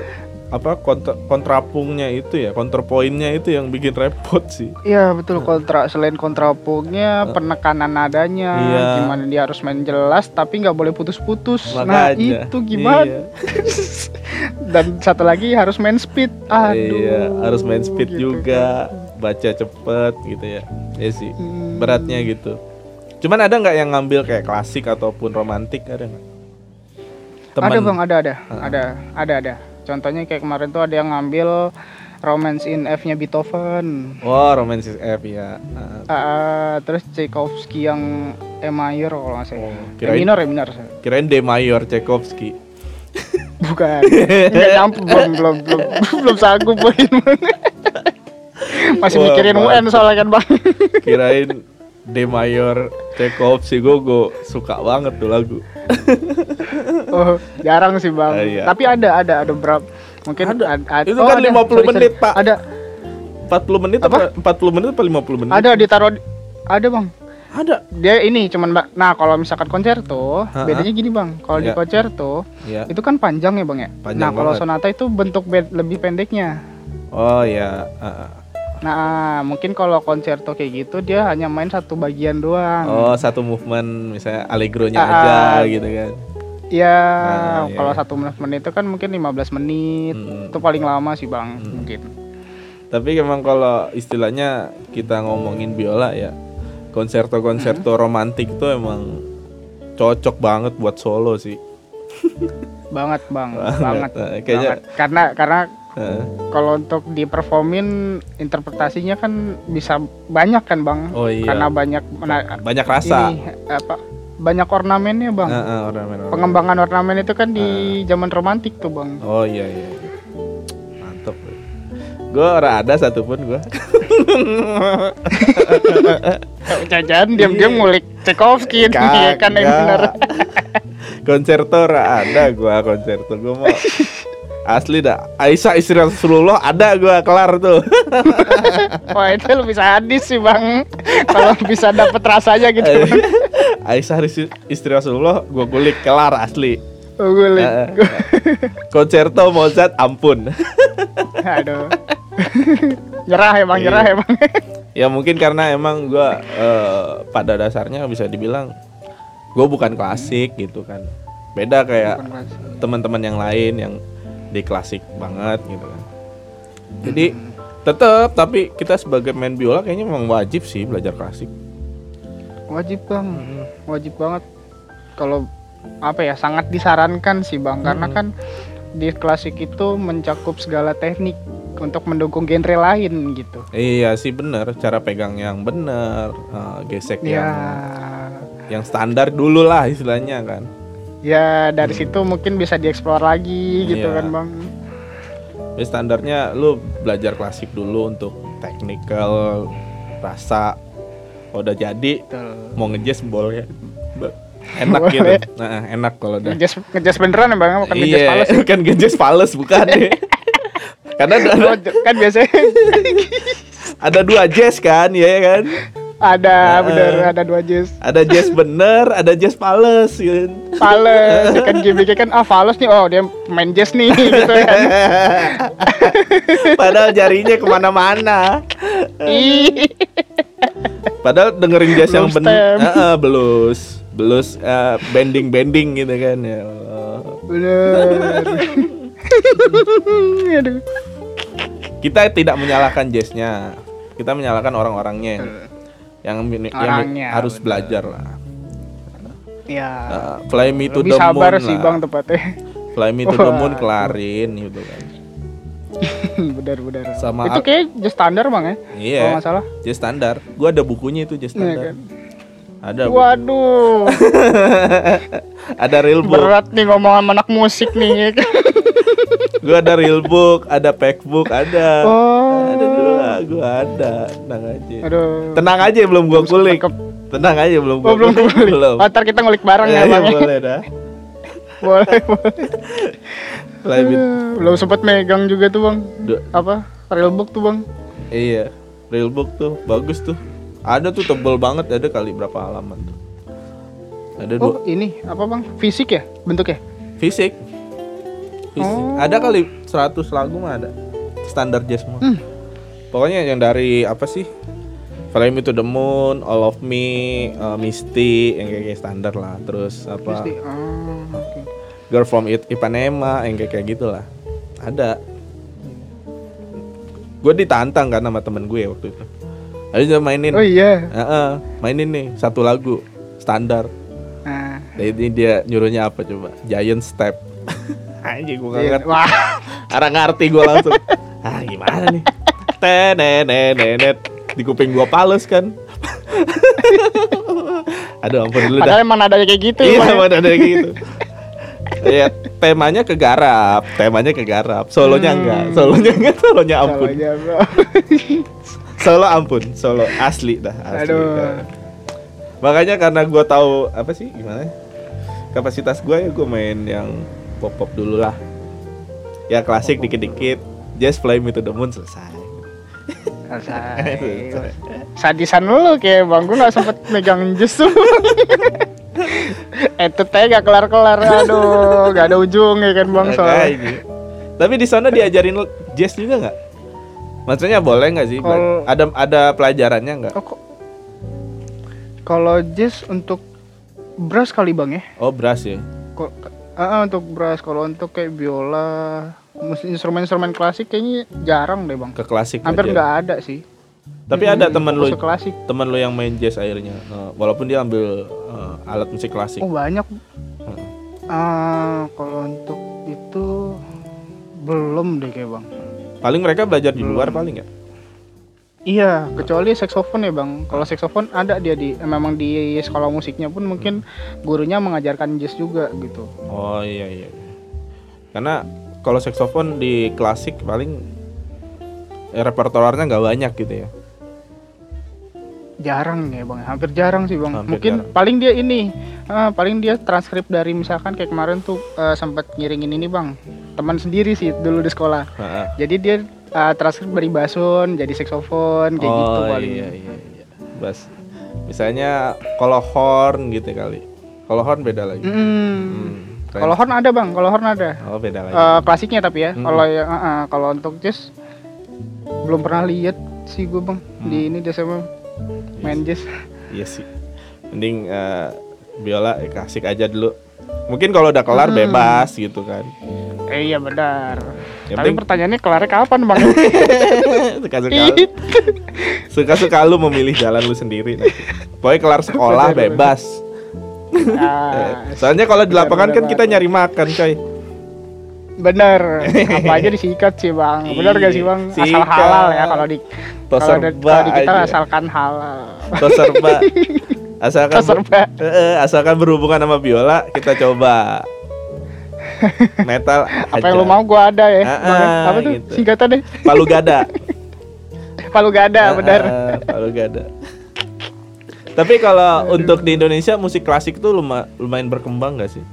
apa kontra, kontrapungnya itu ya, counterpointnya itu yang bikin repot sih.
Iya betul kontra selain kontrapungnya penekanan nadanya
Iya.
gimana dia harus main jelas tapi nggak boleh putus-putus nah itu gimana
Iya.
dan satu lagi harus main speed aduh
Iya, harus main speed
gitu
juga, baca cepet gitu ya. Ya sih,
Hmm.
beratnya gitu. Cuman ada nggak yang ngambil kayak klasik ataupun romantik ada nggak? teman
Ada bang, ada ada, ada, ada ada. Contohnya kayak kemarin tuh ada yang ngambil Romance in F-nya Beethoven.
Oh, Romantic F ya. Ah,
Ah, terus Tchaikovsky yang E minor kalau nggak salah.
Oh,
E
kirain-
minor, E minor.
kirain D mayor Tchaikovsky.
Bukan. Nggak nyampe belum belum belum belum sanggup. Masih
Wah,
mikirin UN soalnya kan bang.
Kirain D mayor Tchaikovsky gue gue suka banget tuh lagu.
Oh, jarang sih bang.
Ah, iya.
Tapi ada ada ada berapa? Mungkin
Ada.
ad- ad-
Itu
oh,
kan
ada.
50
Sorry, sorry.
menit, Pak.
Ada
40 menit apa? 40 menit apa 50 menit?
ada ditaruh di- ada bang.
Ada.
Dia ini cuman Mbak. Nah, kalau misalkan koncerto,
Ha-ha.
bedanya gini, Bang. Kalau di
Iya.
koncerto,
Ya.
itu kan panjang ya, Bang ya.
Panjang
nah, kalau sonata itu bentuk bed lebih pendeknya.
Oh ya. ah, ah.
Nah, mungkin kalau koncerto kayak gitu dia hanya main satu bagian doang.
Oh, satu movement misalnya allegro-nya
Ah,
aja gitu kan.
Ya,
iya,
kalau
iya.
satu menit itu kan mungkin 15 menit.
Hmm.
Itu paling lama sih, Bang,
Hmm.
mungkin.
Tapi emang kalau istilahnya kita ngomongin biola ya, konserto-konserto romantik itu emang cocok banget buat solo sih.
Banget, Bang.
Banget.
banget.
Kayaknya-
banget. Karena karena Kalau untuk diperformin interpretasinya kan bisa banyak kan, Bang?
Oh iya.
Karena banyak
banyak rasa.
ini apa banyak ornamennya bang
Heeh, ornamen-ornamen.
pengembangan ornamen itu kan di
Ah.
zaman romantik tuh bang
Oh iya iya. iya. Mantep. Gue orang ada satupun gue.
jajan diam-diam ngulik Tchaikovsky nih kan yang bener
konserto ora ada gua konserto gua mau asli dah. Aisyah istri Rasulullah ada gua kelar tuh.
Wah itu lebih sadis sih bang. Kalau bisa dapet rasanya gitu. Bang.
Aisyah istri- Rasulullah gua kulik kelar asli.
Oh, ngulik
Eh, konserto Mozart ampun.
Aduh. Nyerah ya bang
Iya.
nyerah ya bang.
Ya mungkin karena emang gua eh, pada dasarnya bisa dibilang gua bukan klasik gitu kan. Beda kayak teman-teman yang lain yang di klasik banget gitu kan. Jadi tetap tapi kita sebagai main biola kayaknya memang wajib sih belajar klasik.
wajib bang wajib banget kalau apa ya sangat disarankan sih bang karena
Hmm.
kan di klasik itu mencakup segala teknik untuk mendukung genre lain gitu
Iya sih bener cara pegang yang bener, eh, gesek
ya
yang yang standar dulu lah istilahnya kan.
Ya dari situ mungkin bisa dieksplor lagi gitu
Iya.
kan bang
Jadi standarnya lu belajar klasik dulu untuk technical rasa. Kalau udah jadi
Betul.
mau ngejazz boleh. Enak
Boleh.
gitu. Nah, enak kalau udah
ngejas ngejas beneran ya bang bukan ngejas
iya,
pales
kan ngejazz fals bukan deh. Karena ada,
Oh, kan biasanya
ada dua jazz kan, ya kan?
Ada
Ah.
bener ada dua jazz
Ada jazz bener, ada jazz pales kan.
Fales kan gimmicknya kan ah Fales nih oh dia main jazz nih gitu kan
Padahal jarinya ke
mana-mana.
Padahal dengerin jazz yang bener,
stem.
blues, blues bending bending gitu kan ya. Allah.
bener aduh
Kita tidak menyalahkan jazznya, kita menyalahkan orang-orangnya yang yang, harus
bener.
belajar lah.
ya
Uh, fly me to the
sabar
moon
sih
lah.
bang tepatnya
Fly me to the moon kelarin gitu kan.
bener bener
Sama
itu
ak-
kayak just standar bang ya
Iya.
kalau nggak salah
Jazz standar. Gua ada bukunya itu jazz
Iya
standar.
kan?
Ada.
waduh
ada real book.
berat nih ngomong sama anak musik nih ya kan?
Gua ada real book, ada pack book, ada.
oh
Ada dua, gua ada. Tenang aja.
aduh
Tenang aja belum gua kulik. Tenang aja belum
Oh, belum kulik.
belum.
Oh, ntar kita ngulik bareng ya,
Ya,
Bang. ya.
boleh dah.
boleh, boleh.
Me-
Belum sempat megang juga tuh, Bang.
Du-
Apa? Real book tuh, Bang.
Iya, real book tuh bagus tuh. Ada tuh tebel banget, ada kali berapa halaman tuh. Ada dua
Oh, ini apa, Bang? Fisik ya bentuknya?
fisik.
Oh.
Ada kali 100 lagu mah ada. Standar jazz semua.
Hmm.
Pokoknya yang dari apa sih? Fly Me to the Moon, All of Me, uh, Misty, yang kayak, kayak standar lah. Terus apa?
Pasti. Oh, oke.
Girl from It Ipanema, yang kayak kayak gitulah. Ada. Gue ditantang kan sama temen gue waktu itu. Ayo mainin.
Oh iya.
Heeh, mainin nih satu lagu standar.
Nah,
Jadi ini dia nyuruhnya apa coba? Giant Step. Anjing gua gak
Iya.
ngerti.
Wah,
Arah ngerti gua langsung. Ah gimana nih? Tenenenenet di kuping gua pales kan. Aduh ampun dulu dah.
padahal emang nadanya kayak gitu.
Iya, emang ada gitu. Iya, temanya kegarap, temanya kegarap. Solonya
Hmm.
enggak, solonya enggak, solonya ampun.
Bro.
Solo ampun, solo asli dah, asli.
Aduh.
dah. Makanya karena gua tahu apa sih gimana? ya, Kapasitas gua ya gua main yang pop pop dulu lah. Ya klasik dikit-dikit. Just fly me to the moon selesai.
Selesai. Sadisan lu kayak bang, gue gak sempet megang jus tuh. Itu teh gak kelar-kelar, aduh, gak ada ujungnya kan bang soalnya.
Tapi di sana diajarin jazz juga nggak? Maksudnya boleh nggak sih?
Kalau-
Ada ada pelajarannya nggak?
Oh, Kalau jazz untuk brass kali bang ya?
Oh brass ya.
Ah, ah, untuk brass, kalau untuk kayak biola, instrumen-instrumen klasik kayaknya jarang deh bang.
Ke klasik
Hampir nggak ada sih.
Tapi
Hmm,
ada teman lu
klasik.
teman lu yang main jazz akhirnya. Eh, walaupun dia ambil eh, alat musik klasik.
Oh banyak. Ah, kalau untuk itu belum deh kayak bang.
Paling mereka belajar di luar paling ya.
Iya, kecuali saksofon ya bang. Kalau saksofon ada dia di memang di sekolah musiknya pun mungkin gurunya mengajarkan jazz juga gitu.
Oh iya iya. Karena kalau saksofon di klasik paling eh, repertoarnya nggak banyak gitu ya.
Jarang ya bang, hampir jarang sih bang.
Hampir
mungkin
jarang.
paling dia ini, ah, paling dia transkrip dari misalkan kayak kemarin tuh eh, sempat ngiringin ini bang, teman sendiri sih dulu di sekolah.
Heeh.
Jadi dia eh, transkrip dari basun jadi saksofon kayak gitu paling.
iya iya iya. Bas. Misalnya kalau horn gitu kali. Kalau horn beda lagi.
Mm.
Hmm.
Kalau horn ada bang, kalau horn ada.
Oh beda lagi.
Eh, klasiknya tapi ya.
Mm.
Kalau yang ah, ah, kalau untuk jazz belum pernah lihat sih gue bang
Hmm.
di ini di SMA main jazz.
Iya sih. Mending eh, biola eh, klasik aja dulu. Mungkin kalau udah kelar
Hmm.
bebas gitu kan.
Eh, iya benar.
Yang
Tapi
penting-
pertanyaannya kelarnya kapan bang?
Suka-suka lu, suka-suka lu memilih jalan lu sendiri nanti. Pokoknya kelar sekolah bebas.
Ah,
Soalnya kalau di lapangan
bener
kan kita nyari makan, coy.
bener. Apa aja disikat sih bang. Bener gak sih bang? Asal
Sikat.
halal ya kalau di kalau di, kalau di kita
aja.
asalkan halal.
Toserba. Asalkan
Toserba.
Eh, asalkan berhubungan sama biola, kita coba. Metal
Apa yang lu mau gua ada ya.
Ah,
Bang.
ah,
Apa tuh
gitu.
singkatannya?
Palu gada.
Palu gada,
Ah,
bener.
ah, Palu gada. Tapi kalau untuk di Indonesia musik klasik tuh luma- lumayan berkembang gak sih?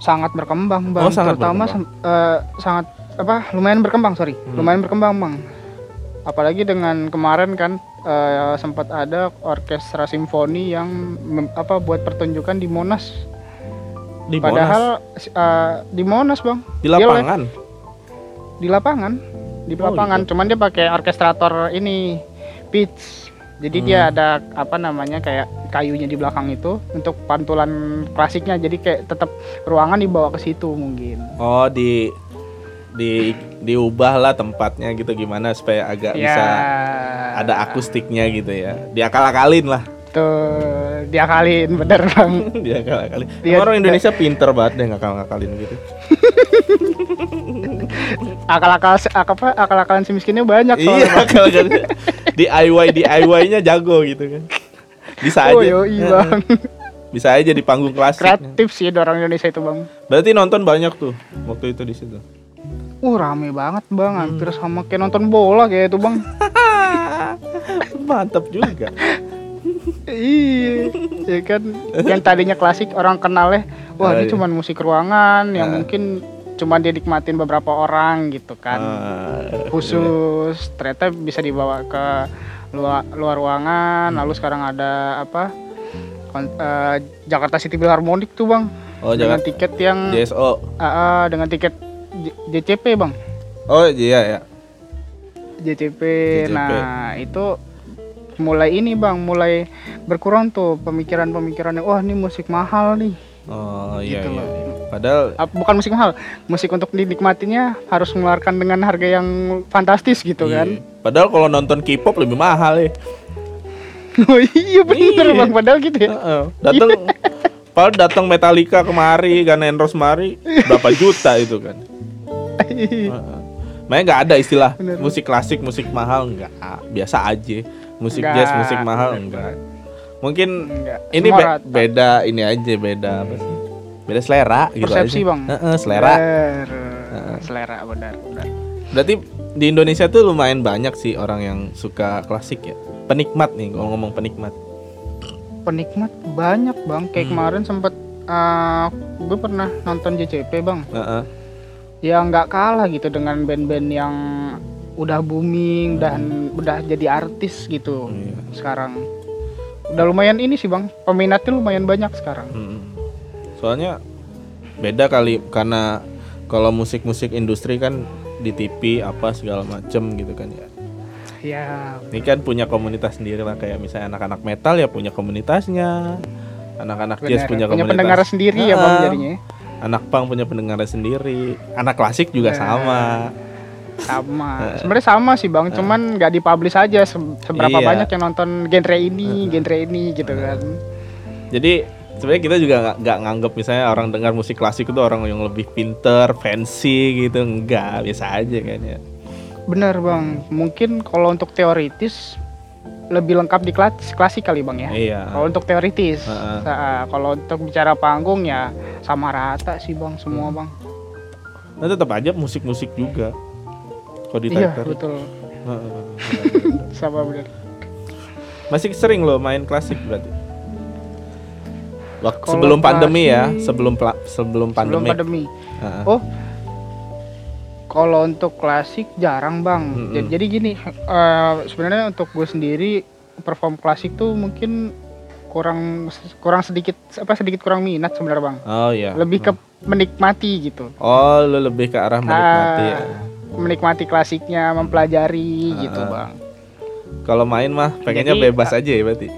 sangat berkembang bang
Oh, sangat
terutama
berkembang.
eh, sangat apa lumayan berkembang sorry
Hmm.
lumayan berkembang bang apalagi dengan kemarin kan eh, sempat ada orkestra simfoni yang mem- apa buat pertunjukan di Monas
Di
padahal eh, di Monas bang
Monas? di
dia
lapangan.
di lapangan di
Oh,
lapangan
gitu.
cuman dia pakai orkestrator ini pitch jadi
Hmm.
dia ada apa namanya kayak kayunya di belakang itu untuk pantulan klasiknya jadi kayak tetap ruangan dibawa ke situ mungkin
Oh, di di diubah lah tempatnya gitu gimana supaya agak
Ya.
bisa ada akustiknya gitu ya. Diakal-akalin lah.
Tuh diakalin bener bang
Diakal-akalin.
Dia-
Emang orang Indonesia pinter banget deh ngakal-ngakalin gitu.
akal-akal apa akal-akalan si miskinnya banyak
iya,
soalnya Bang.
akal-akalin. DIY DIY-nya jago gitu kan. Bisa aja.
oh yoi bang
Bisa aja di panggung klasik.
kreatif sih orang Indonesia itu bang
Berarti nonton banyak tuh waktu itu di situ.
uh rame banget bang hampir sama kayak nonton bola kayak itu bang
Mantap juga.
Iya ya kan yang tadinya klasik orang kenalnya wah
Oh,
ini
iya.
cuman musik ruangan yang
Ah.
mungkin cuman dia nikmatin beberapa orang gitu kan
Ah,
khusus ternyata bisa dibawa ke luar luar ruangan lalu sekarang ada apa kon- eh, Jakarta City Philharmonic tuh bang
Oh,
dengan
jangan
tiket yang
JSO.
ah, ah, dengan tiket J- JCP bang
Oh, iya ya.
JCP.
JCP.
Nah, itu mulai ini Bang, mulai berkurang tuh pemikiran-pemikirannya. Wah, ini musik mahal nih.
Oh, iya
Gitu
iya.
loh.
iya. Padahal
Ah, Bukan musik mahal, musik untuk dinikmatinya harus mengeluarkan dengan harga yang fantastis gitu
iya.
kan.
Padahal kalau nonton K-pop lebih mahal ya.
oh iya bener
Iya.
Bang, padahal gitu ya.
Heeh. Datang Padahal datang Metallica kemari, Gun N' Roses kemari, berapa juta itu kan? Heeh. Makanya nggak ada istilah
Bener.
musik klasik, musik mahal nggak, biasa aja. Musik
Nggak,
jazz, musik mahal enggak. Mungkin
Enggak.
ini be-
rata.
beda ini aja beda apa sih? Beda selera gitu
Persepsi. Bang.
Heeh, selera.
Bener. Selera benar benar.
Berarti di Indonesia tuh lumayan banyak sih orang yang suka klasik ya. Penikmat nih, kalau ngomong penikmat.
Penikmat banyak bang. Kayak
Hmm.
kemarin sempet eh, gue pernah nonton JCP bang.
Heeh.
Ya nggak kalah gitu dengan band-band yang udah booming dan udah jadi artis gitu
Iya.
sekarang. Udah lumayan ini sih bang. Peminatnya lumayan banyak sekarang.
Mm-mm. Soalnya beda kali karena kalau musik-musik industri kan di TV apa segala macem gitu kan ya.
Ya
Ini kan punya komunitas sendiri lah kayak misalnya anak-anak metal ya punya komunitasnya. Anak-anak jazz punya,
punya
komunitas.
pendengar sendiri ya bang
Ah.
jadinya.
Anak punk punya pendengar sendiri. Anak klasik juga
Nah.
sama.
Sama sebenarnya sama sih bang cuman nggak dipublish aja se- seberapa
Iya.
banyak yang nonton genre ini genre ini gitu kan
Jadi sebenarnya kita juga nggak nggak nganggap misalnya orang dengar musik klasik itu orang yang lebih pinter, fancy gitu. Enggak, biasa aja kan ya.
bener bang mungkin kalau untuk teoritis lebih lengkap di kelas klasik kali bang ya
Iya.
kalau untuk teoritis
Heeh.
Nah, kalau untuk bicara panggung ya sama rata sih bang semua bang
Nah tetap aja musik-musik juga. Kalau di
iya betul sama bener
Masih sering lo main klasik berarti. Waktu
Kalau
sebelum pandemi ya, sebelum pla- sebelum
sebelum
pandemi.
pandemi
Heeh.
oh kalau untuk klasik jarang bang
Mm-mm.
jadi, jadi gini eh, sebenarnya untuk gue sendiri perform klasik tuh mungkin kurang kurang sedikit apa sedikit kurang minat sebenarnya bang
Oh iya.
lebih ke menikmati gitu
Oh, lo lebih ke arah menikmati ya.
Ah, menikmati klasiknya mempelajari
Ah.
gitu bang
Kalau main mah pengennya
Jadi,
bebas aja ya berarti.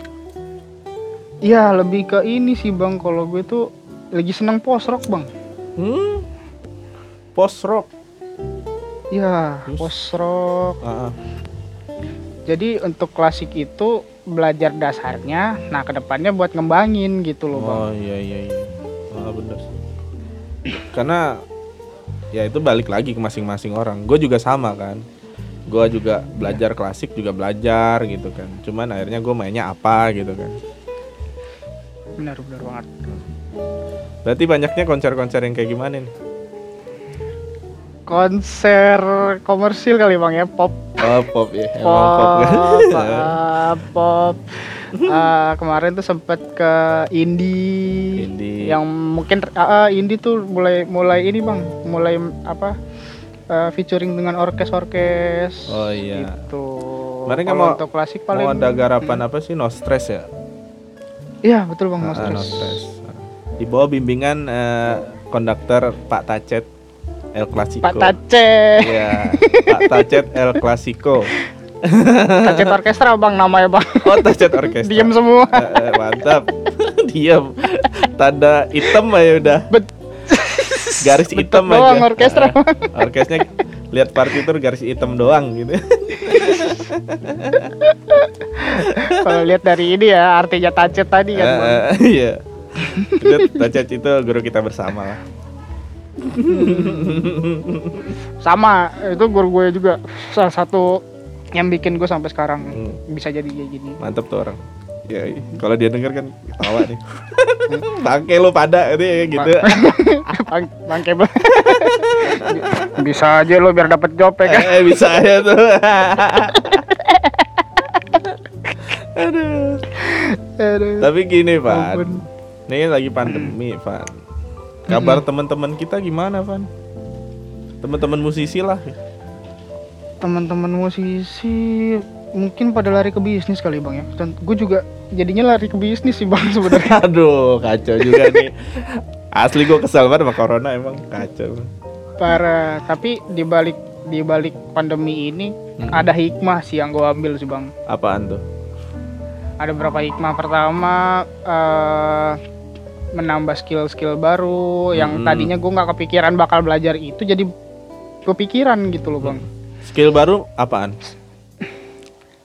Iya lebih ke ini sih bang kalau gue tuh lagi seneng post rock bang
Hmm. Post rock.
Iya
Terus?
post rock
Heeh.
jadi untuk klasik itu belajar dasarnya nah ke depannya buat ngembangin gitu loh bang
Oh iya iya iya. Ah, bener sih. Karena ya itu balik lagi ke masing-masing orang. Gue juga sama kan. Gue juga belajar klasik juga belajar gitu kan. Cuman akhirnya gue mainnya apa gitu kan.
benar benar banget
Berarti banyaknya konser-konser yang kayak gimana nih?
konser komersil kali bang ya pop
Oh pop ya.
Pop
pop kan?
pop Ah, kemarin tuh sempet ke indie,
Indie.
yang mungkin ah, ah, indie tuh mulai mulai ini bang mulai apa eh, featuring dengan orkes orkes
Oh iya.
gitu
Kemarin mau-
untuk klasik paling
Mau ada garapan apa sih? No stress ya?
iya betul bang no
Ah, no
stress.
stress. Di bawah bimbingan eh, konduktor Pak Tacet El Clasico.
Pak Tace
Iya, Pak Tacet El Clasico.
Tace orkestra bang namanya bang
Oh, Tacet Orkestra.
diem semua
Eh, eh, mantap. Diam. Tanda hitam aja udah.
Bet-
Garis
Bentuk
hitam aja.
doang orkestra.
Eh, orkesnya lihat partitur garis hitam doang gitu.
kalau lihat dari ini ya artinya Tace tadi kan
eh, Iya. Itu Tacet itu guru kita bersama lah.
sama itu guru gue juga salah satu yang bikin gue sampai sekarang
Hmm.
bisa jadi kayak gini
Mantap tuh orang. Ya, kalau dia denger kan ketawa nih. Bangke lu pada itu ya gitu.
bang bang Kebel. bisa aja lo biar dapat job ya kan
Eh, bisa aja tuh. Aduh.
Aduh.
Tapi gini, Van.
Ampun.
Ini lagi pandemi, Van. Kabar teman-teman kita gimana, Van? Teman-teman musisi lah.
Teman-teman musisi mungkin pada lari ke bisnis kali bang ya dan gue juga jadinya lari ke bisnis sih bang sebenarnya
Aduh, kacau juga nih. Asli gue kesel banget sama corona emang kacau.
para tapi di balik di balik pandemi ini
Hmm.
ada hikmah sih yang gue ambil sih bang
Apaan tuh?
ada beberapa hikmah pertama eh, menambah skill-skill baru yang
Hmm.
tadinya gue nggak kepikiran bakal belajar itu jadi kepikiran gitu loh bang
Skill baru apaan?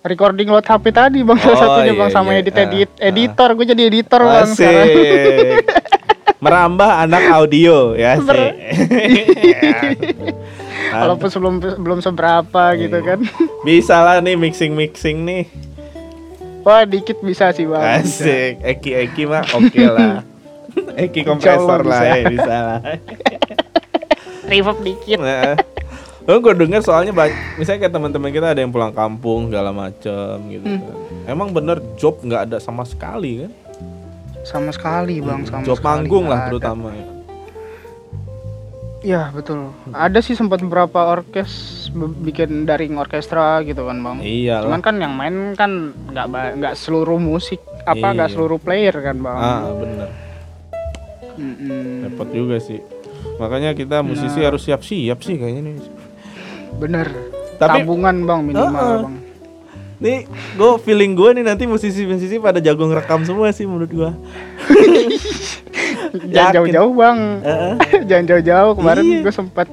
recording load HP tadi bang salah
Oh,
satunya
iya,
bang sama
iya.
edit
Ah,
edit
ah.
editor gue jadi editor bang sekarang
Asik. Merambah anak audio ya sih.
Walaupun sebelum belum seberapa gitu
Iya.
kan.
Bisa lah nih mixing-mixing nih.
Wah, dikit bisa sih, Bang.
Asik. Eki Eki mah oke lah. Eki kompresor lah
bisa.
ya bisa lah.
Reverb dikit.
Nah, Oh, gue denger soalnya banyak, misalnya kayak teman-teman kita ada yang pulang kampung segala macem gitu
Hmm.
kan. Emang bener job nggak ada sama sekali kan?
Sama sekali, Bang, sama
job
sekali
manggung
nggak
lah
ada.
terutama ya.
Iya, betul. Ada sih sempat beberapa orkes bikin daring orkestra gitu kan, Bang.
Iya
Cuman kan yang main kan nggak nggak seluruh musik apa nggak
Iya.
seluruh player kan, Bang.
Ah bener.
Mm-mm.
Repot juga sih. Makanya kita musisi
Nah.
harus siap-siap sih kayaknya nih.
Bener.
Tapi-
tabungan, Bang, minimal,
Heeh.
Bang.
Nih, gue feeling gue nih nanti musisi-musisi pada jago ngerekam semua sih menurut gue.
Jangan jauh-jauh, Bang.
Heeh.
Jangan jauh-jauh. Kemarin
Iya.
gue sempat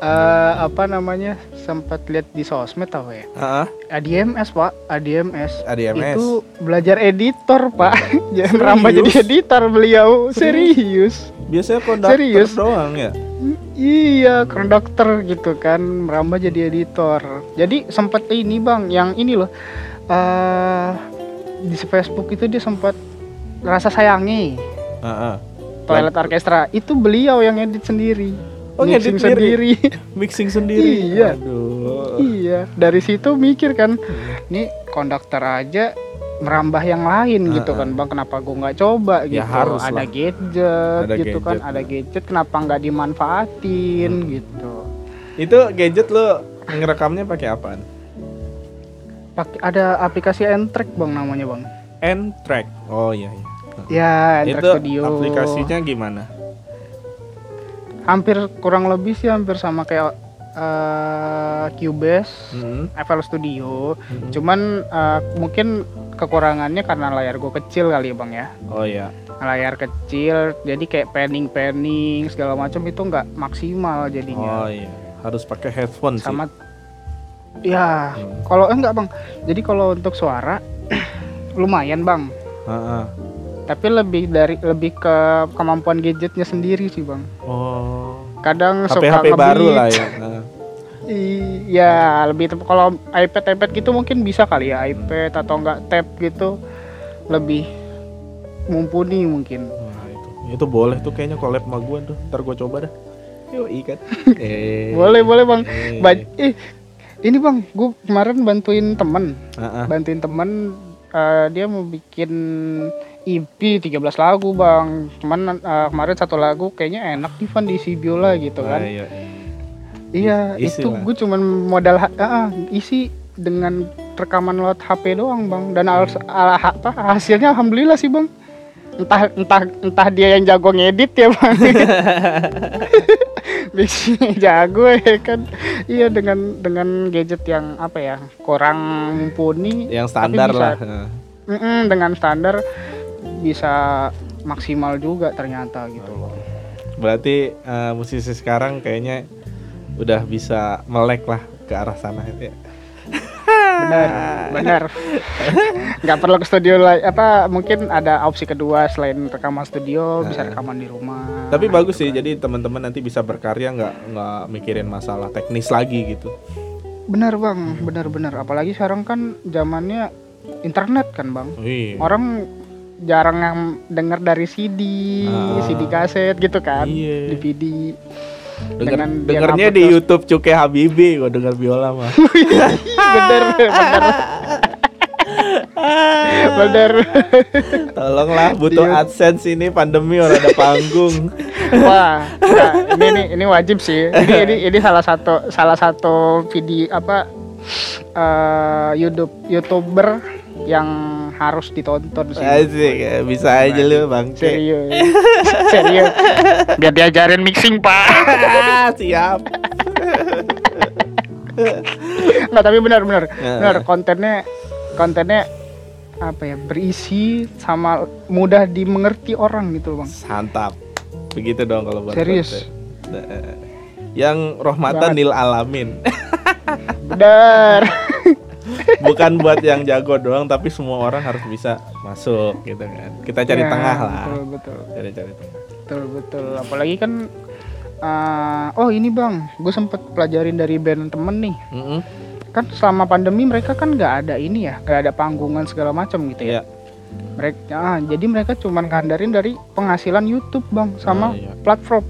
eh, apa namanya? sempat lihat di sosmed tau ya.
Heeh.
ADMS, Pak. ADMS.
ADMS.
Itu belajar editor, Pak. Jangan merambah jadi editor beliau. Serius.
Biasanya konduktor
Serius?
doang ya.
Iya, konduktor gitu kan, merambah jadi editor. Jadi sempat ini bang, yang ini loh, eh di Facebook itu dia sempat rasa sayangi
Heeh.
Toilet Orkestra itu beliau yang edit sendiri,
Oh,
Mixing
sendiri? Mixing sendiri.
Iya.
Aduh.
iya, dari situ mikir kan, nih konduktor aja merambah yang lain gitu kan bang, kenapa gua nggak coba
Ya,
gitu?
harus
ada
lah.
gadget
Ada
gitu kan,
gadget.
ada gadget, kenapa nggak dimanfaatin gitu?
Itu gadget lo ngerekamnya pakai apaan?
Pakai ada aplikasi Entrek bang namanya bang.
N-Track. Oh iya iya.
Ya Entrek
Itu
Studio.
aplikasinya gimana?
hampir kurang lebih sih hampir sama kayak eh, Cubase,
Hmm.
FL Studio.
Hmm.
Cuman eh, mungkin kekurangannya karena layar gue kecil kali ya bang ya.
Oh iya.
Layar kecil, jadi kayak panning panning segala macam itu nggak maksimal
Oh
jadinya.
iya. Harus pakai headphone sih.
Sama ya
Hmm.
kalau eh, enggak bang. Jadi kalau untuk suara lumayan bang.
Heeh.
Tapi lebih dari lebih ke kemampuan gadgetnya sendiri sih bang.
Oh.
kadang
HP
suka
HP baru lah ya. Nah.
Iya, lebih kalau iPad iPad gitu mungkin bisa kali ya iPad atau enggak tab gitu lebih mumpuni mungkin.
Wah, itu. Itu boleh tuh kayaknya collab sama gua tuh. Ntar gua coba dah. Yuk ikat. eh.
Boleh boleh bang.
Eh.
Ba- eh, ini bang, gue kemarin bantuin temen,
Heeh.
bantuin temen eh, dia mau bikin EP 13 lagu bang. Cuman eh, kemarin satu lagu kayaknya enak nih Van diisi biola gitu
Wah,
kan.
iya.
Iya,
Isi
itu gue cuman modal ha- ah, isi dengan rekaman lewat HP doang, Bang. Dan al- al- ha- apa, hasilnya alhamdulillah sih, Bang. Entah entah entah dia yang jago ngedit ya, Bang. Biasanya jago ya kan. Iya dengan dengan gadget yang apa ya? kurang mumpuni.
Yang standar
bisa-
lah. Heeh.
Mm-mm, dengan standar bisa maksimal juga ternyata gitu loh.
Berarti eh, musisi sekarang kayaknya udah bisa melek lah ke arah sana ya.
benar benar nggak perlu ke studio lagi apa mungkin ada opsi kedua selain rekaman studio bisa rekaman di rumah
Tapi bagus sih, jadi teman-teman nanti bisa berkarya nggak nggak mikirin masalah teknis lagi gitu.
benar bang benar benar apalagi sekarang kan zamannya internet kan bang
Wih.
orang jarang yang dengar dari CD
Ah.
CD kaset gitu kan
Iya.
DVD
Denger,
dengan
dengernya di YouTube Cuke Habibi, gua denger biola mah.
bener bener bener
Tolonglah butuh AdSense ini pandemi orang ada panggung.
Wah, nah, ini nih ini wajib sih. Ini ini ini salah satu salah satu video apa eh, YouTube youtuber yang harus ditonton sih.
Asik, ya, bisa aja lu bang.
Serius, serius. Biar diajarin mixing pak.
Siap.
Nggak tapi benar benar
Ya.
benar kontennya kontennya apa ya berisi sama mudah dimengerti orang gitu bang.
Santap. Begitu dong kalau buat
Serius?
konten. Nah, Yang rohmatan
Banget.
alamin.
Benar.
Bukan buat yang jago doang, tapi semua orang harus bisa masuk gitu kan. Kita cari
Ya,
tengah lah.
Betul betul.
Cari cari tengah.
betul betul apalagi kan eh, oh ini bang gue sempet pelajarin dari band temen nih
Mm-mm.
kan selama pandemi mereka kan nggak ada ini ya nggak ada panggungan segala macam gitu ya
Iya.
mereka ah, jadi mereka cuman kandarin dari penghasilan YouTube bang sama
Ah, iya.
platform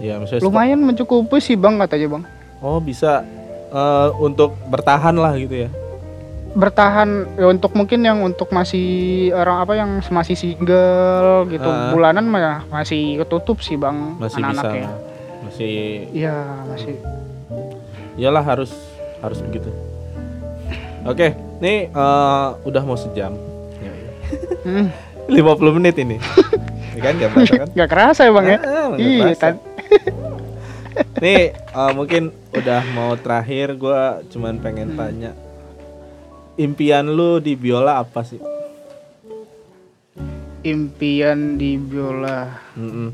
misalnya
lumayan mencukupi sih bang katanya bang
Oh, bisa eh, untuk bertahan lah gitu ya.
Bertahan ya untuk mungkin yang untuk masih orang apa yang masih single gitu
Ah.
bulanan mah masih ketutup sih bang
Masih bisa.
anak-anaknya
Masih
iya masih
iyalah harus harus begitu. Oke, nih eh, udah mau sejam. Ya, ya.
Hmm,
50 menit ini. Ya kan gak berasa kan?
nggak kerasa ya bang ya
Ah,
iya
Nih eh, mungkin udah mau terakhir gua cuman pengen tanya impian lu di biola apa sih?
impian di biola
Mm-mm.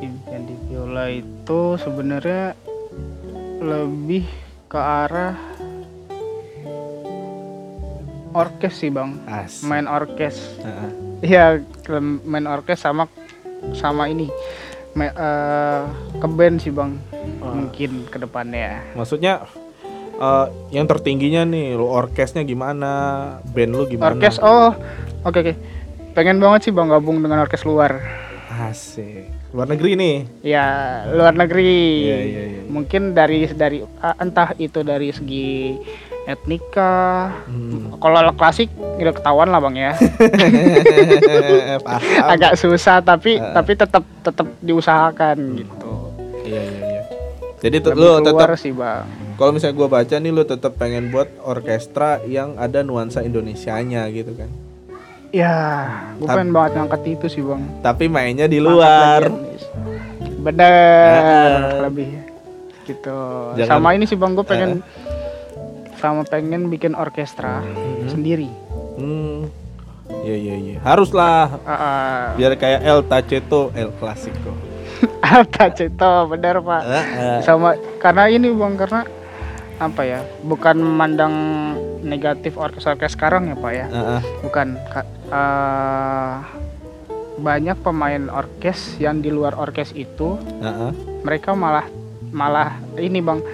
impian di biola itu sebenarnya lebih ke arah orkes sih bang
As.
main orkes. Iya, ke- main orkes sama sama ini ma- eh, ke band sih bang, mungkin ke depannya.
Maksudnya eh, yang tertingginya nih, lu orkesnya gimana? Band lu gimana?
Orkes, oh, oke oke, pengen banget sih bang gabung dengan orkes luar.
Asik. Luar negeri nih.
Ya luar negeri.
Iya, iya, iya.
Mungkin dari dari ah, entah itu dari segi etnika.
Hmm.
Kalau klasik udah ketahuan lah bang ya. Agak susah tapi tapi tetap tetap diusahakan gitu.
Iya, iya, iya. Jadi lu tetap
sih bang.
Kalau misalnya gua baca nih lu tetap pengen buat orkestra yang ada nuansa Indonesianya gitu kan.
Ya, gue pengen banget ngangkat itu sih bang.
Tapi mainnya di luar.
Bener, lebih gitu.
Jangan-
Sama ini sih bang, gue pengen sama pengen bikin orkestra sendiri.
Hmm. Iya, iya, iya. Haruslah
Ah, ah.
biar kayak El Taceto, El Clasico.
Alta Cito, bener pak.
Heeh.
Sama karena ini bang karena apa ya? Bukan memandang negatif orkes-orkes sekarang ya pak ya.
Heeh.
Bukan. Ka- ah, banyak pemain orkes yang di luar orkes itu
Heeh.
mereka malah malah ini bang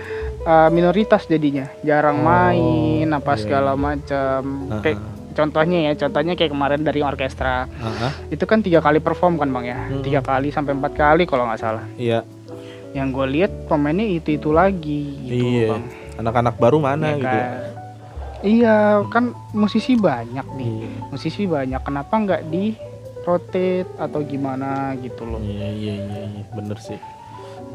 eh, minoritas jadinya jarang
Oh,
main apa
iya,
segala macam kayak contohnya ya contohnya kayak kemarin dari orkestra
Heeh.
itu kan tiga kali perform kan bang ya
Hmm.
tiga kali sampai empat kali kalau nggak salah
Iya.
yang gue lihat pemainnya itu itu lagi gitu
Iya.
bang
Anak-anak baru mana
Ya
gitu.
kan? iya kan musisi banyak nih
Iya.
musisi banyak kenapa nggak di rotate atau gimana gitu loh
Iya iya iya iya bener sih.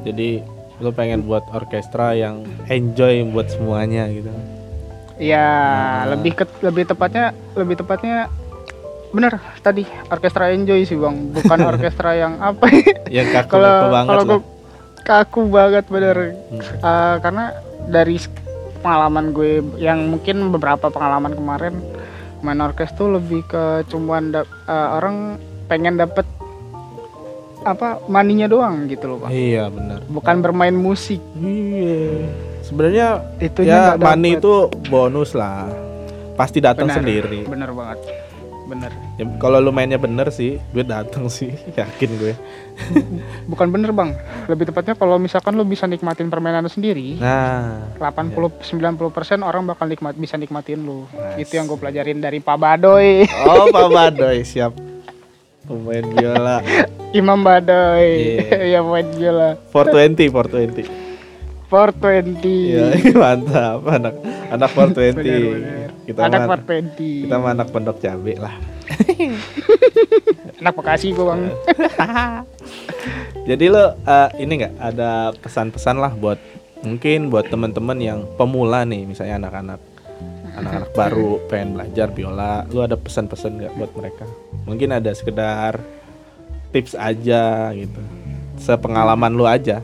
Jadi lo pengen buat orkestra yang enjoy buat semuanya gitu.
Ya,
Nah.
lebih ke, lebih tepatnya lebih tepatnya bener tadi orkestra enjoy sih bang, bukan orkestra yang apa?
Yang kaku
Kalau kalau kaku banget bener,
Hmm.
Eh, karena dari pengalaman gue yang mungkin beberapa pengalaman kemarin main orkes tuh lebih ke cuman eh, orang pengen dapet apa maninya doang gitu loh bang,
Iya bener.
bukan bermain musik
Iya. Sebenarnya
itunya
ya
dapet.
itu bonus lah. Pasti datang
Benar,
sendiri.
bener banget, bener.
Ya, kalau lu mainnya bener sih, duit datang sih, yakin gue.
Bukan bener bang, lebih tepatnya kalau misalkan lo bisa nikmatin permainan lo sendiri,
Nah,
80-90% orang bakal nikmat bisa nikmatin lo. Itu yang gue pelajarin dari Pak Badoy,
oh Pak Badoy siap pemain biola
Imam Badoy,
Iya.
ya pemain biola.
420 420.
420.
Iya, mantap anak anak 420.
Bener-bener.
Kita
Anak
mah
420.
kita mah anak pondok cabe lah.
Anak Bekasi gue bang.
Jadi lo eh, ini nggak ada pesan-pesan lah buat mungkin buat teman-teman yang pemula nih, misalnya anak-anak anak-anak baru pengen belajar biola, lu ada pesan-pesan nggak buat mereka? Mungkin ada sekedar tips aja gitu, sepengalaman lu aja.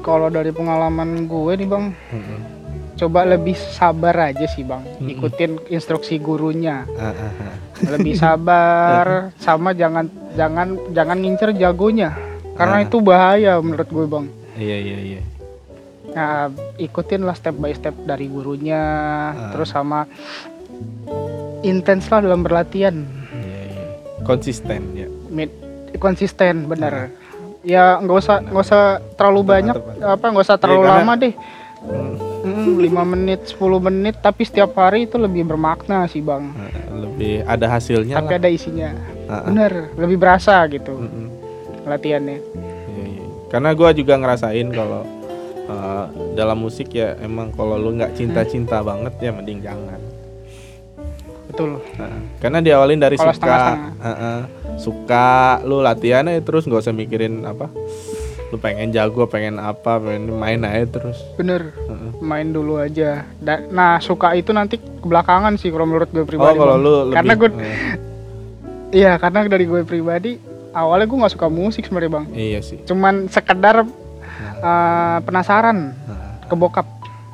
Kalau dari pengalaman gue nih bang,
Mm-mm.
coba lebih sabar aja sih bang.
Mm-mm.
Ikutin instruksi gurunya.
Ah, ah, ah.
lebih sabar sama jangan jangan jangan ngincer jagonya karena itu bahaya menurut gue bang
Iya iya iya.
nah ikutin lah step by step dari gurunya terus sama intens lah dalam berlatihan
Iya iya. konsisten ya.
Mid- konsisten bener. Ya nggak usah nggak usah terlalu banyak apa nggak usah terlalu
karena-
lama deh.
Hmm,
Hmm, 5 menit 10 menit tapi setiap hari itu lebih bermakna sih bang.
eh, lebih ada hasilnya
Tapi
lah.
ada isinya.
Ah, ah.
Bener lebih berasa gitu latihannya.
Iya, iya. Karena gua juga ngerasain kalau eh, dalam musik ya emang kalau lu nggak cinta-cinta banget ya mending jangan.
Betul.
Nah, karena diawalin dari
Kalau
suka, suka lu latihannya terus nggak usah mikirin apa, lu pengen jago, pengen apa, pengen main aja terus.
Bener.
Heeh.
Main dulu aja. Da- nah suka itu nanti kebelakangan sih kalau menurut gue
Oh
pribadi.
kalau
Bang.
lu lebih,
Karena gue Iya, karena dari gue pribadi awalnya gue nggak suka musik sebenarnya bang.
iya sih.
Cuman sekedar uh, penasaran
Nah,
ke bokap.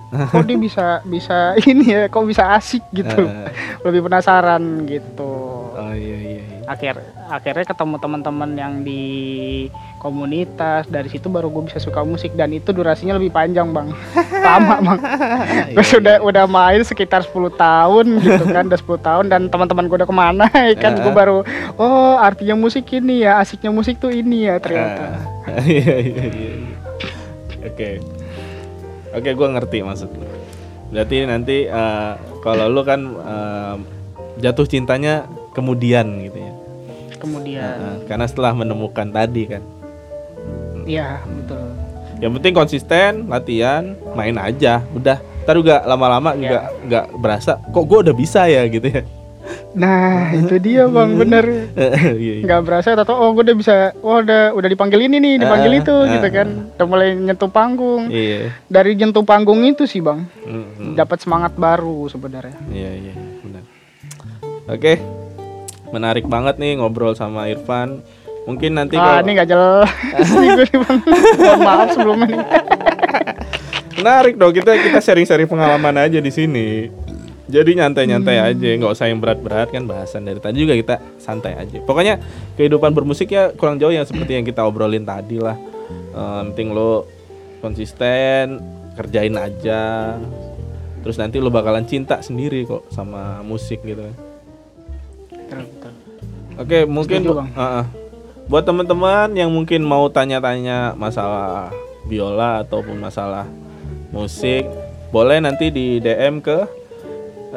Kok dia bisa bisa ini ya? Kok bisa asik gitu?
eh,
Lebih penasaran gitu.
oh iya iya. iya.
Akhir akhirnya ketemu teman-teman yang di komunitas dari situ baru gue bisa suka musik dan itu durasinya lebih panjang bang lama bang gue sudah udah main sekitar 10 tahun gitu kan udah 10 tahun dan teman-teman gue udah ke mana ya kan gue baru oh artinya musik ini ya asiknya musik tuh ini ya ternyata
Ah, Iya iya iya. Oke. Oke, gua ngerti maksud lu. Berarti nanti eh, kalau lu kan eh, jatuh cintanya kemudian gitu ya.
kemudian
Eh, karena setelah menemukan tadi kan.
iya betul
Yang penting konsisten, latihan, main aja. Udah. Ntar juga lama-lama juga nggak berasa kok gua udah bisa ya gitu ya.
Nah itu dia bang bener
Iya, iya.
nggak berasa atau oh gue udah bisa oh udah udah dipanggil ini nih dipanggil
Ah,
itu
ah,
gitu kan udah mulai nyentuh panggung
Iya.
dari nyentuh panggung itu sih bang
Mm-mm.
dapat semangat baru sebenarnya
Iya iya benar. Oke, menarik banget nih ngobrol sama Irfan. Mungkin nanti
ah
kalau
ini nggak jelas nih gue nih bang maaf sebelumnya nih
menarik dong kita kita sharing-sharing pengalaman aja di sini. Jadi nyantai-nyantai aja, nggak usah yang berat-berat kan bahasan dari tadi juga kita santai aja. Pokoknya kehidupan bermusik ya kurang jauh yang seperti yang kita obrolin tadi lah. Eh, penting lo konsisten, kerjain aja. Terus nanti lo bakalan cinta sendiri kok sama musik gitu. Oke, mungkin
Setuju, Bang.
uh-uh. buat teman-teman yang mungkin mau tanya-tanya masalah biola ataupun masalah musik, boleh nanti di DM ke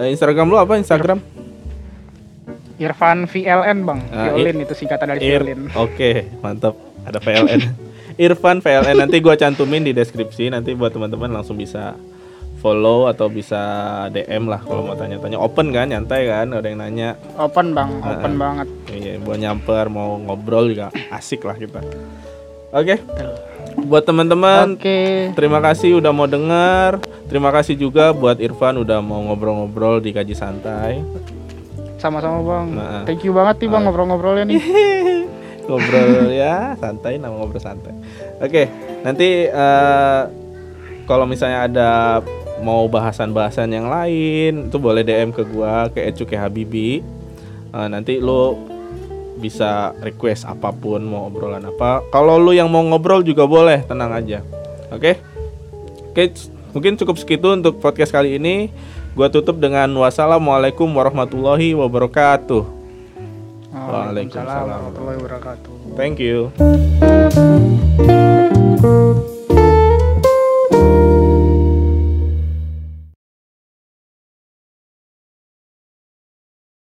Instagram lu apa Instagram?
Irfan VLN bang
Ah,
violin itu singkatan dari
Ir-
violin
Oke, mantap. Ada PLN. Irfan PLN nanti gua cantumin di deskripsi nanti buat teman-teman langsung bisa follow atau bisa DM lah kalau mau tanya-tanya. Open kan, nyantai kan, ada yang nanya.
open bang open banget
Iya, buat nyamper mau ngobrol juga asik lah kita. Oke. Buat teman-teman
oke
Terima kasih udah mau dengar. Terima kasih juga buat Irfan udah mau ngobrol-ngobrol di kaji santai.
sama-sama bang
Nah.
thank you banget nih bang ngobrol-ngobrolnya nih
ngobrol ya santai, nama ngobrol santai. Oke, nanti eh, kalau misalnya ada mau bahasan-bahasan yang lain, itu boleh DM ke gua ke Ecuke Habibi. Eh, nanti lo bisa request apa pun mau obrolan apa. Kalau lu yang mau ngobrol juga boleh, tenang aja. Oke? Oke, c- mungkin cukup segitu untuk podcast kali ini. Gua tutup dengan wassalamualaikum warahmatullahi wabarakatuh.
Waalaikumsalam warahmatullahi wabarakatuh
Thank you.